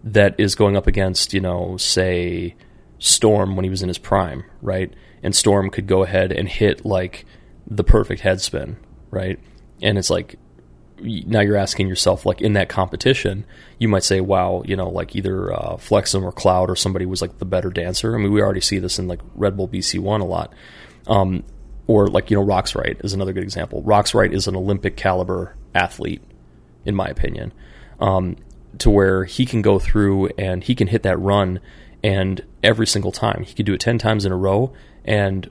Speaker 3: that is going up against you know say storm when he was in his prime right and storm could go ahead and hit like the perfect head spin right and it's like now you're asking yourself, like in that competition, you might say, wow, you know, like either uh, Flexum or Cloud or somebody was like the better dancer. I mean, we already see this in like Red Bull BC One a lot. Um, or like you know, Roxrite is another good example. Roxrite is an Olympic caliber athlete, in my opinion, um, to where he can go through and he can hit that run, and every single time he could do it ten times in a row, and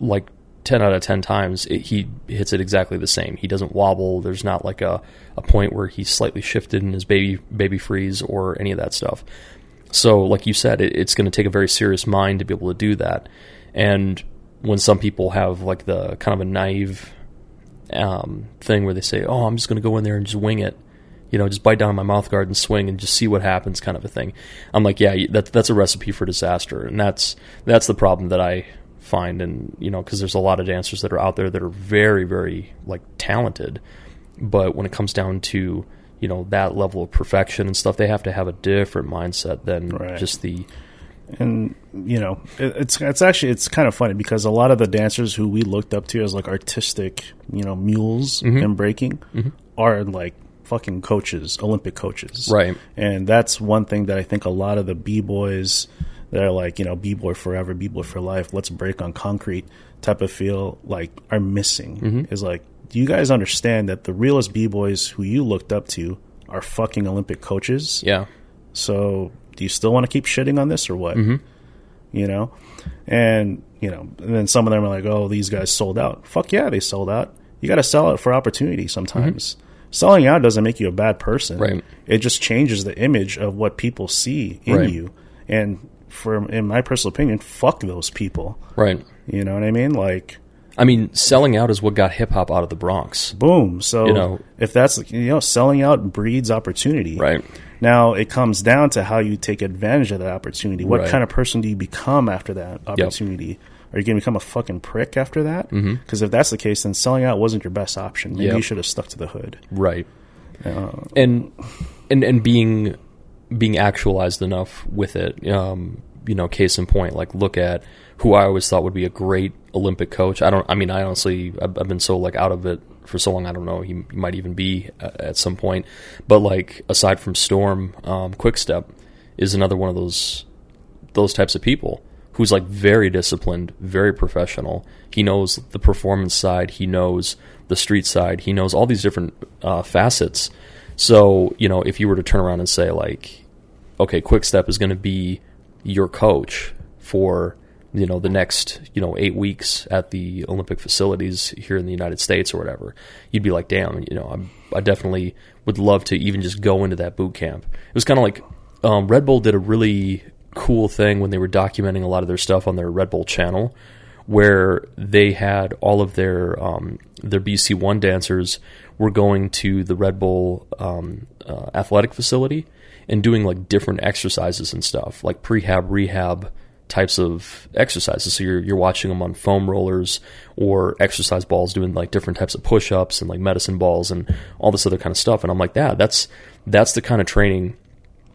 Speaker 3: like 10 out of 10 times it, he hits it exactly the same. He doesn't wobble. There's not like a, a point where he's slightly shifted in his baby baby freeze or any of that stuff. So, like you said, it, it's going to take a very serious mind to be able to do that. And when some people have like the kind of a naive um, thing where they say, "Oh, I'm just going to go in there and just wing it," you know, just bite down on my mouth guard and swing and just see what happens, kind of a thing. I'm like, yeah, that, that's a recipe for disaster, and that's that's the problem that I find and you know because there's a lot of dancers that are out there that are very very like talented but when it comes down to you know that level of perfection and stuff they have to have a different mindset than right. just the
Speaker 2: and you know it's it's actually it's kind of funny because a lot of the dancers who we looked up to as like artistic you know mules mm-hmm. in breaking mm-hmm. are like fucking coaches olympic coaches
Speaker 3: right
Speaker 2: and that's one thing that i think a lot of the b-boys they're like you know b-boy forever b-boy for life let's break on concrete type of feel like are missing mm-hmm. is like do you guys understand that the realest b-boys who you looked up to are fucking olympic coaches
Speaker 3: yeah
Speaker 2: so do you still want to keep shitting on this or what?
Speaker 3: Mm-hmm.
Speaker 2: You know, and you know, and then some of them are like, oh, these guys sold out. Fuck yeah, they sold out. You got to sell out for opportunity sometimes. Selling out doesn't make you a bad person.
Speaker 3: Mm-hmm. Right.
Speaker 2: It just changes the image of what people see in
Speaker 3: Right.
Speaker 2: you. And for in my personal opinion, fuck those people.
Speaker 3: Right.
Speaker 2: You know what I mean? Like,
Speaker 3: I mean, selling out is what got hip hop out of the Bronx.
Speaker 2: boom. So
Speaker 3: You know.
Speaker 2: if that's you know, selling out breeds opportunity.
Speaker 3: Right.
Speaker 2: Now it comes down to how you take advantage of that opportunity. What
Speaker 3: Right.
Speaker 2: kind of person do you become after that opportunity? Are you going to become a fucking prick after that? Because if that's the case, then selling out wasn't your best option. Maybe
Speaker 3: Mm-hmm. Yep.
Speaker 2: you should have stuck to the hood.
Speaker 3: Right. and and and being being actualized enough with it. Um, you know, case in point, like look at who I always thought would be a great Olympic coach. I don't. I mean, I honestly, I've, I've been so like out of it for so long. I don't know. He, he might even be at, at some point. But like aside from Storm, um, Quickstep is another one of those those types of people who's like very disciplined, very professional. He knows the performance side, he knows the street side, he knows all these different uh, facets. So, you know, if you were to turn around and say, like, okay, Quickstep is going to be your coach for, you know, the next, you know, eight weeks at the Olympic facilities here in the United States or whatever, you'd be like, damn, you know, I'm, I definitely would love to even just go into that boot camp. It was kind of like um, Red Bull did a really cool thing when they were documenting a lot of their stuff on their Red Bull channel, where they had all of their um, their BC One dancers were going to the Red Bull um, uh, athletic facility and doing like different exercises and stuff, like prehab, rehab types of exercises. So you're you're watching them on foam rollers or exercise balls doing like different types of push ups and like medicine balls and all this other kind of stuff. And I'm like, that that's that's the kind of training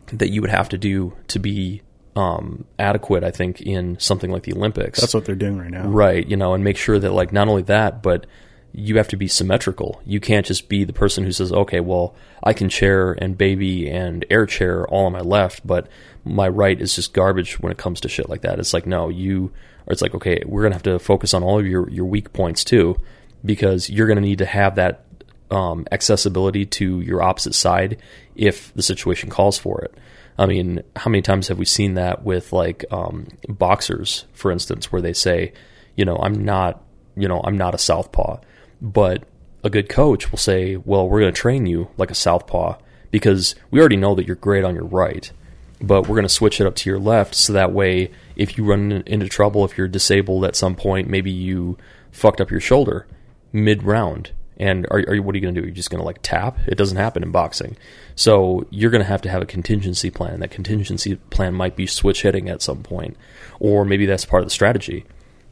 Speaker 3: that you would have to do to be um, adequate, I think, in something like the Olympics.
Speaker 2: That's what they're doing right now.
Speaker 3: Right, you know, and make sure that like not only that, but you have to be symmetrical. You can't just be the person who says, "Okay, well, I can chair and baby and air chair all on my left, but my right is just garbage when it comes to shit like that." It's like, no, you or it's like, "Okay, we're going to have to focus on all of your your weak points too because you're going to need to have that um, accessibility to your opposite side if the situation calls for it. I mean, how many times have we seen that with like um, boxers, for instance, where they say, you know, I'm not, you know, I'm not a southpaw, but a good coach will say, well, we're going to train you like a southpaw because we already know that you're great on your right, but we're going to switch it up to your left so that way, if you run into trouble, if you're disabled at some point, maybe you fucked up your shoulder mid round. And are, are you, what are you going to do? You're just going to like tap? It doesn't happen in boxing. So you're going to have to have a contingency plan. That contingency plan might be switch hitting at some point, or maybe that's part of the strategy.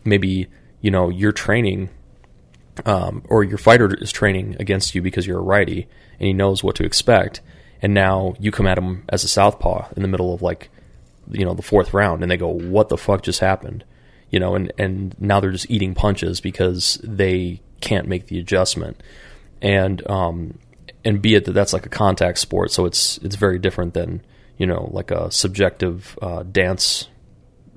Speaker 3: Maybe you know you're training, um, or your fighter is training against you because you're a righty and he knows what to expect, and now you come at him as a southpaw in the middle of like, you know, the fourth round, and they go, "What the fuck just happened?" You know, and and now they're just eating punches because they can't make the adjustment, and um, and be it that that's like a contact sport, so it's it's very different than you know like a subjective uh, dance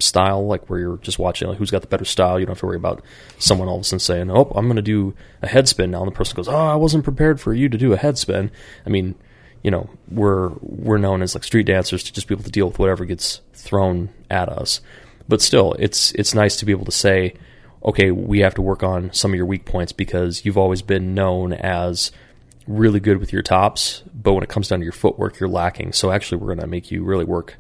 Speaker 3: style, like where you're just watching like who's got the better style. You don't have to worry about someone all of a sudden saying, "Oh, I'm going to do a head spin now," and the person goes, "Oh, I wasn't prepared for you to do a head spin." I mean, you know, we're we're known as like street dancers to just be able to deal with whatever gets thrown at us, but still, it's it's nice to be able to say, "Okay, we have to work on some of your weak points because you've always been known as." really good with your tops, but when it comes down to your footwork, you're lacking. So actually, we're going to make you really work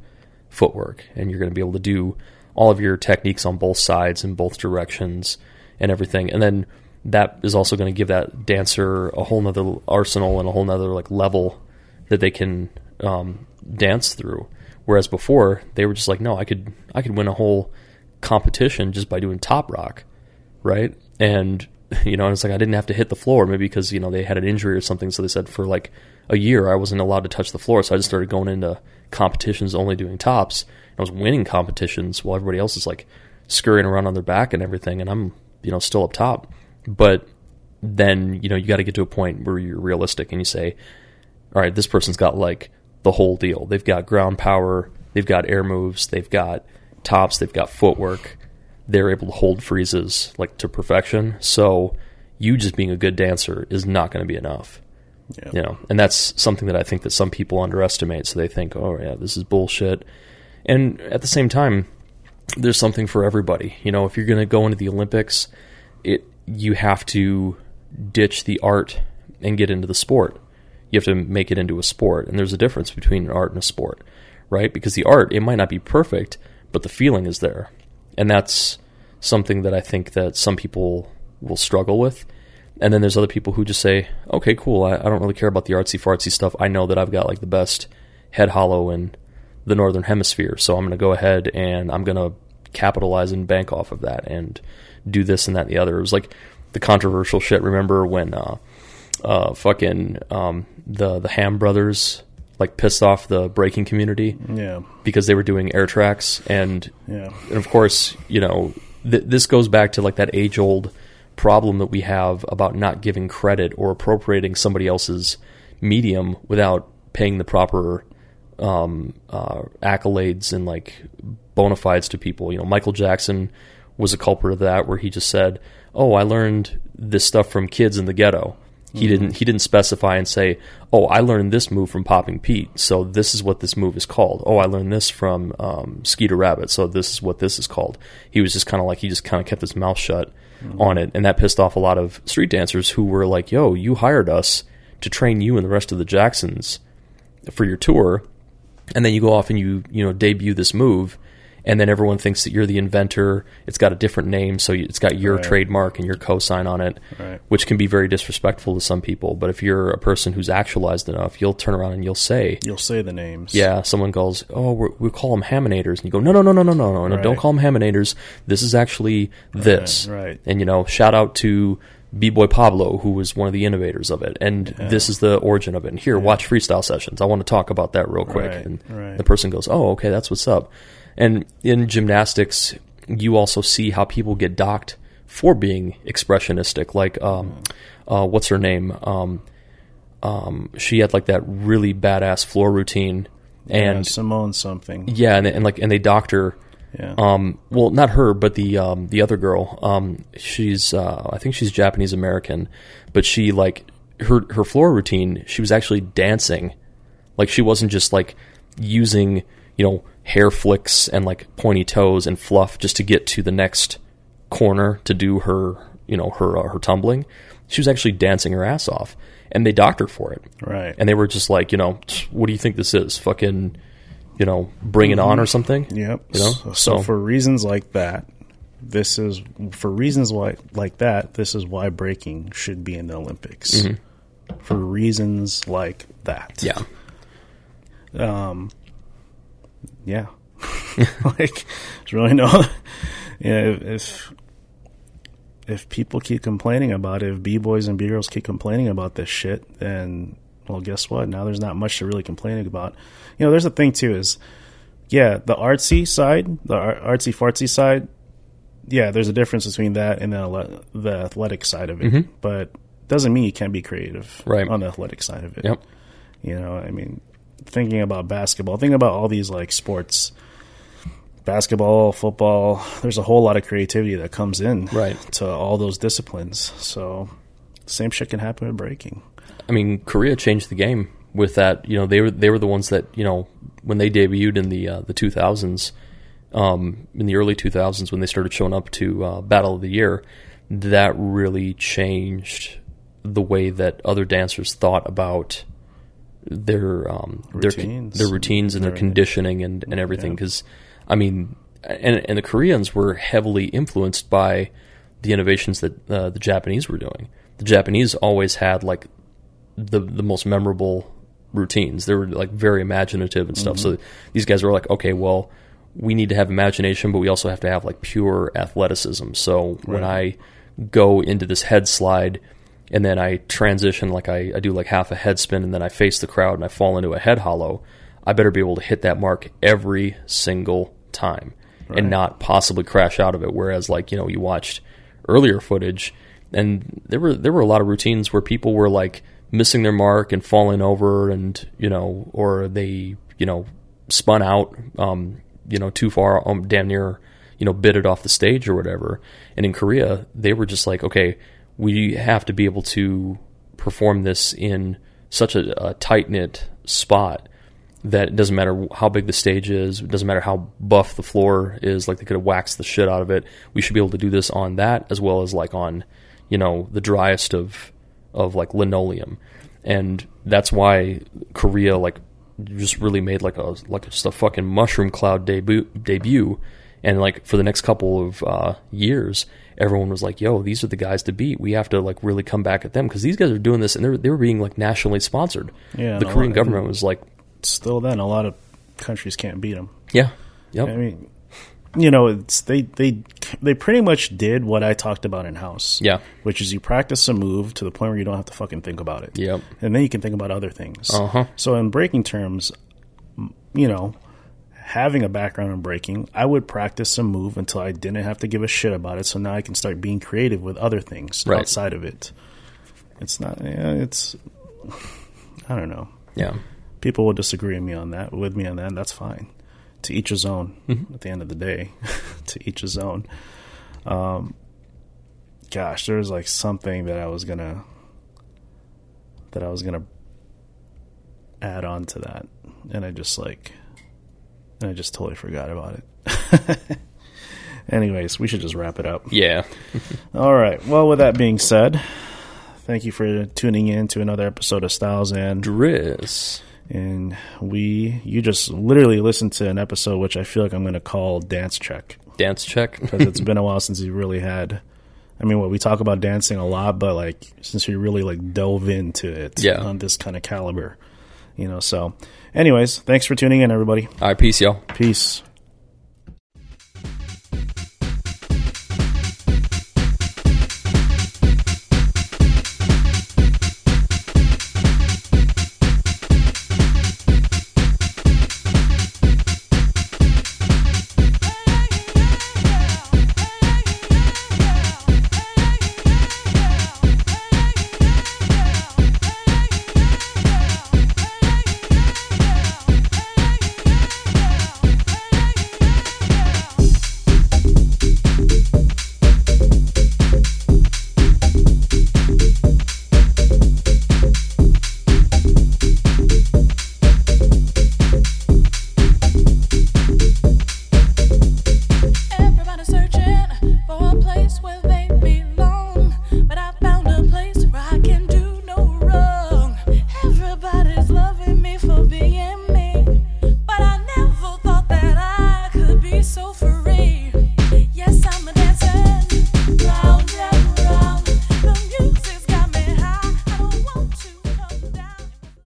Speaker 3: footwork, and you're going to be able to do all of your techniques on both sides in both directions and everything. And then that is also going to give that dancer a whole nother arsenal and a whole nother like level that they can um, dance through. Whereas before, they were just like, no, I could I could win a whole competition just by doing top rock, right? And you know, and it's like I didn't have to hit the floor, maybe because you know they had an injury or something. So they said for like a year I wasn't allowed to touch the floor, so I just started going into competitions only doing tops. I was winning competitions while everybody else is like scurrying around on their back and everything, and I'm you know still up top. But then you know you got to get to a point where you're realistic and you say, all right, this person's got like the whole deal. They've got ground power, they've got air moves, they've got tops, they've got footwork. They're able to hold freezes like to perfection. So you just being a good dancer is not going to be enough.
Speaker 2: Yeah.
Speaker 3: You know, and that's something that I think that some people underestimate. So they think, oh yeah, this is bullshit. And at the same time, there's something for everybody. You know, if you're going to go into the Olympics, it you have to ditch the art and get into the sport. You have to make it into a sport, and there's a difference between an art and a sport, right? Because the art it might not be perfect, but the feeling is there, and that's something that I think that some people will struggle with. And then there's other people who just say, okay, cool, I, I don't really care about the artsy fartsy stuff. I know that I've got like the best head hollow in the northern hemisphere, so I'm going to go ahead and I'm going to capitalize and bank off of that and do this and that and the other. It was like the controversial shit. Remember when uh, uh, fucking um, the the Hamm brothers like pissed off the breaking community
Speaker 2: Yeah.
Speaker 3: because they were doing air tracks and
Speaker 2: Yeah.
Speaker 3: and of course, you know, th- this goes back to like that age old problem that we have about not giving credit or appropriating somebody else's medium without paying the proper um, uh, accolades and like bona fides to people. You know, Michael Jackson was a culprit of that, where he just said, "Oh, I learned this stuff from kids in the ghetto." He didn't. He didn't specify and say, "Oh, I learned this move from Popping Pete, so this is what this move is called." Oh, I learned this from um, Skeeter Rabbit, so this is what this is called. He was just kind of like he just kind of kept his mouth shut on it, and that pissed off a lot of street dancers who were like, "Yo, you hired us to train you and the rest of the Jacksons for your tour, and then you go off and you you know debut this move and then everyone thinks that you're the inventor. It's got a different name, so it's got your
Speaker 2: right.
Speaker 3: trademark and your cosign on it,
Speaker 2: right.
Speaker 3: which can be very disrespectful to some people. But if you're a person who's actualized enough, you'll turn around and you'll say,
Speaker 2: you'll say the names.
Speaker 3: Yeah, someone calls, oh, we we call them Haminators, and you go, no, no, no, no, no, no, no, right. don't call them Haminators. This is actually this.
Speaker 2: Right.
Speaker 3: And you know, shout out to B-Boy Pablo, who was one of the innovators of it. And this is the origin of it. And here, watch freestyle sessions. I want to talk about that real quick.
Speaker 2: Right,
Speaker 3: and
Speaker 2: right.
Speaker 3: the person goes, oh, okay, that's what's up. And in gymnastics, you also see how people get docked for being expressionistic. Like, um, uh, what's her name? Um, um, she had like that really badass floor routine,
Speaker 2: Yeah,
Speaker 3: and
Speaker 2: Simone something.
Speaker 3: yeah, and, and like and they docked her.
Speaker 2: Yeah.
Speaker 3: Um, well, not her, but the um, the other girl. Um, she's uh, I think she's Japanese American, but she like her her floor routine. She was actually dancing, like she wasn't just like using you know hair flicks and like pointy toes and fluff just to get to the next corner to do her you know her uh, her tumbling. She was actually dancing her ass off, and they docked her for it.
Speaker 2: Right.
Speaker 3: And they were just like, you know, what do you think this is? Fucking, you know, bring it on or something.
Speaker 2: Yep.
Speaker 3: You know,
Speaker 2: So, so for reasons like that, this is for reasons why like that. This is why breaking should be in the Olympics. For reasons like that.
Speaker 3: yeah,
Speaker 2: Um. Yeah. like, there's really no. Yeah. If, if if people keep complaining about it, if b boys and b girls keep complaining about this shit, then well, guess what? Now there's not much to really complain about. You know, there's a thing too is, yeah, the artsy side, the artsy fartsy side. Yeah, there's a difference between that and the the athletic side of it, mm-hmm. but doesn't mean you can't be creative
Speaker 3: Right.
Speaker 2: on the athletic side of it.
Speaker 3: yep,
Speaker 2: You know, I mean, thinking about basketball, thinking about all these like sports, basketball, football. There's a whole lot of creativity that comes in
Speaker 3: Right.
Speaker 2: to all those disciplines. So, same shit can happen with breaking.
Speaker 3: I mean, Korea changed the game with that. You know, they were they were the ones that you know when they debuted in the uh, the 2000s, um, in the early 2000s when they started showing up to uh, Battle of the Year. That really changed the way that other dancers thought about their um,
Speaker 2: Routines.
Speaker 3: their their routines and their conditioning and, and everything.
Speaker 2: Yeah.
Speaker 3: Because I mean, and and the Koreans were heavily influenced by the innovations that uh, the Japanese were doing. The Japanese always had like the the most memorable routines. They were like very imaginative and stuff. Mm-hmm. So these guys were like, okay, well, we need to have imagination, but we also have to have like pure athleticism. So when I go into this head slide and then I transition, like I, I do like half a head spin and then I face the crowd and I fall into a head hollow, I better be able to hit that mark every single time and not possibly crash out of it. Whereas like, you know, you watched earlier footage and there were there were a lot of routines where people were like missing their mark and falling over and you know or they you know spun out um you know too far um, damn near you know bit it off the stage or whatever and in Korea they were just like okay we have to be able to perform this in such a, a tight knit spot that it doesn't matter how big the stage is, it doesn't matter how buff the floor is. Like they could have waxed the shit out of it. We should be able to do this on that as well as like on, you know, the driest of of like linoleum, and that's why Korea like just really made like a like just a fucking mushroom cloud debut debut, and like for the next couple of uh, years, everyone was like, "Yo, these are the guys to beat. We have to like really come back at them because these guys are doing this and they're they were being like nationally sponsored.
Speaker 2: Yeah,
Speaker 3: the Korean
Speaker 2: lot-
Speaker 3: government was like,
Speaker 2: Still, then a lot of countries can't beat them.
Speaker 3: yeah, yep,
Speaker 2: I mean, you know, it's they they they pretty much did what I talked about in house.
Speaker 3: yeah,
Speaker 2: which is you practice a move to the point where you don't have to fucking think about it.
Speaker 3: yep,
Speaker 2: and then you can think about other things.
Speaker 3: Uh-huh.
Speaker 2: So in breaking terms, you know, having a background in breaking, I would practice a move until I didn't have to give a shit about it. So now I can start being creative with other things
Speaker 3: Right.
Speaker 2: outside of it. It's not. Yeah, it's. I don't know.
Speaker 3: yeah,
Speaker 2: People will disagree with me on that. With me on that, and that's fine. To each his own. At the end of the day, to each his own. Um, gosh, there was like something that I was gonna that I was gonna add on to that, and I just like, and I just totally forgot about it. Anyways, we should just wrap it up.
Speaker 3: yeah.
Speaker 2: All right. Well, with that being said, thank you for tuning in to another episode of Styles and
Speaker 3: Dris.
Speaker 2: And we you just literally listened to an episode which I feel like I'm going to call dance check
Speaker 3: Dance check.
Speaker 2: because it's been a while since you really had. I mean, what we talk about dancing a lot, but like since we really like dove into it
Speaker 3: Yeah.
Speaker 2: on this kind of caliber, you know. So, anyways, thanks for tuning in, everybody.
Speaker 3: All right, peace, y'all.
Speaker 2: Peace.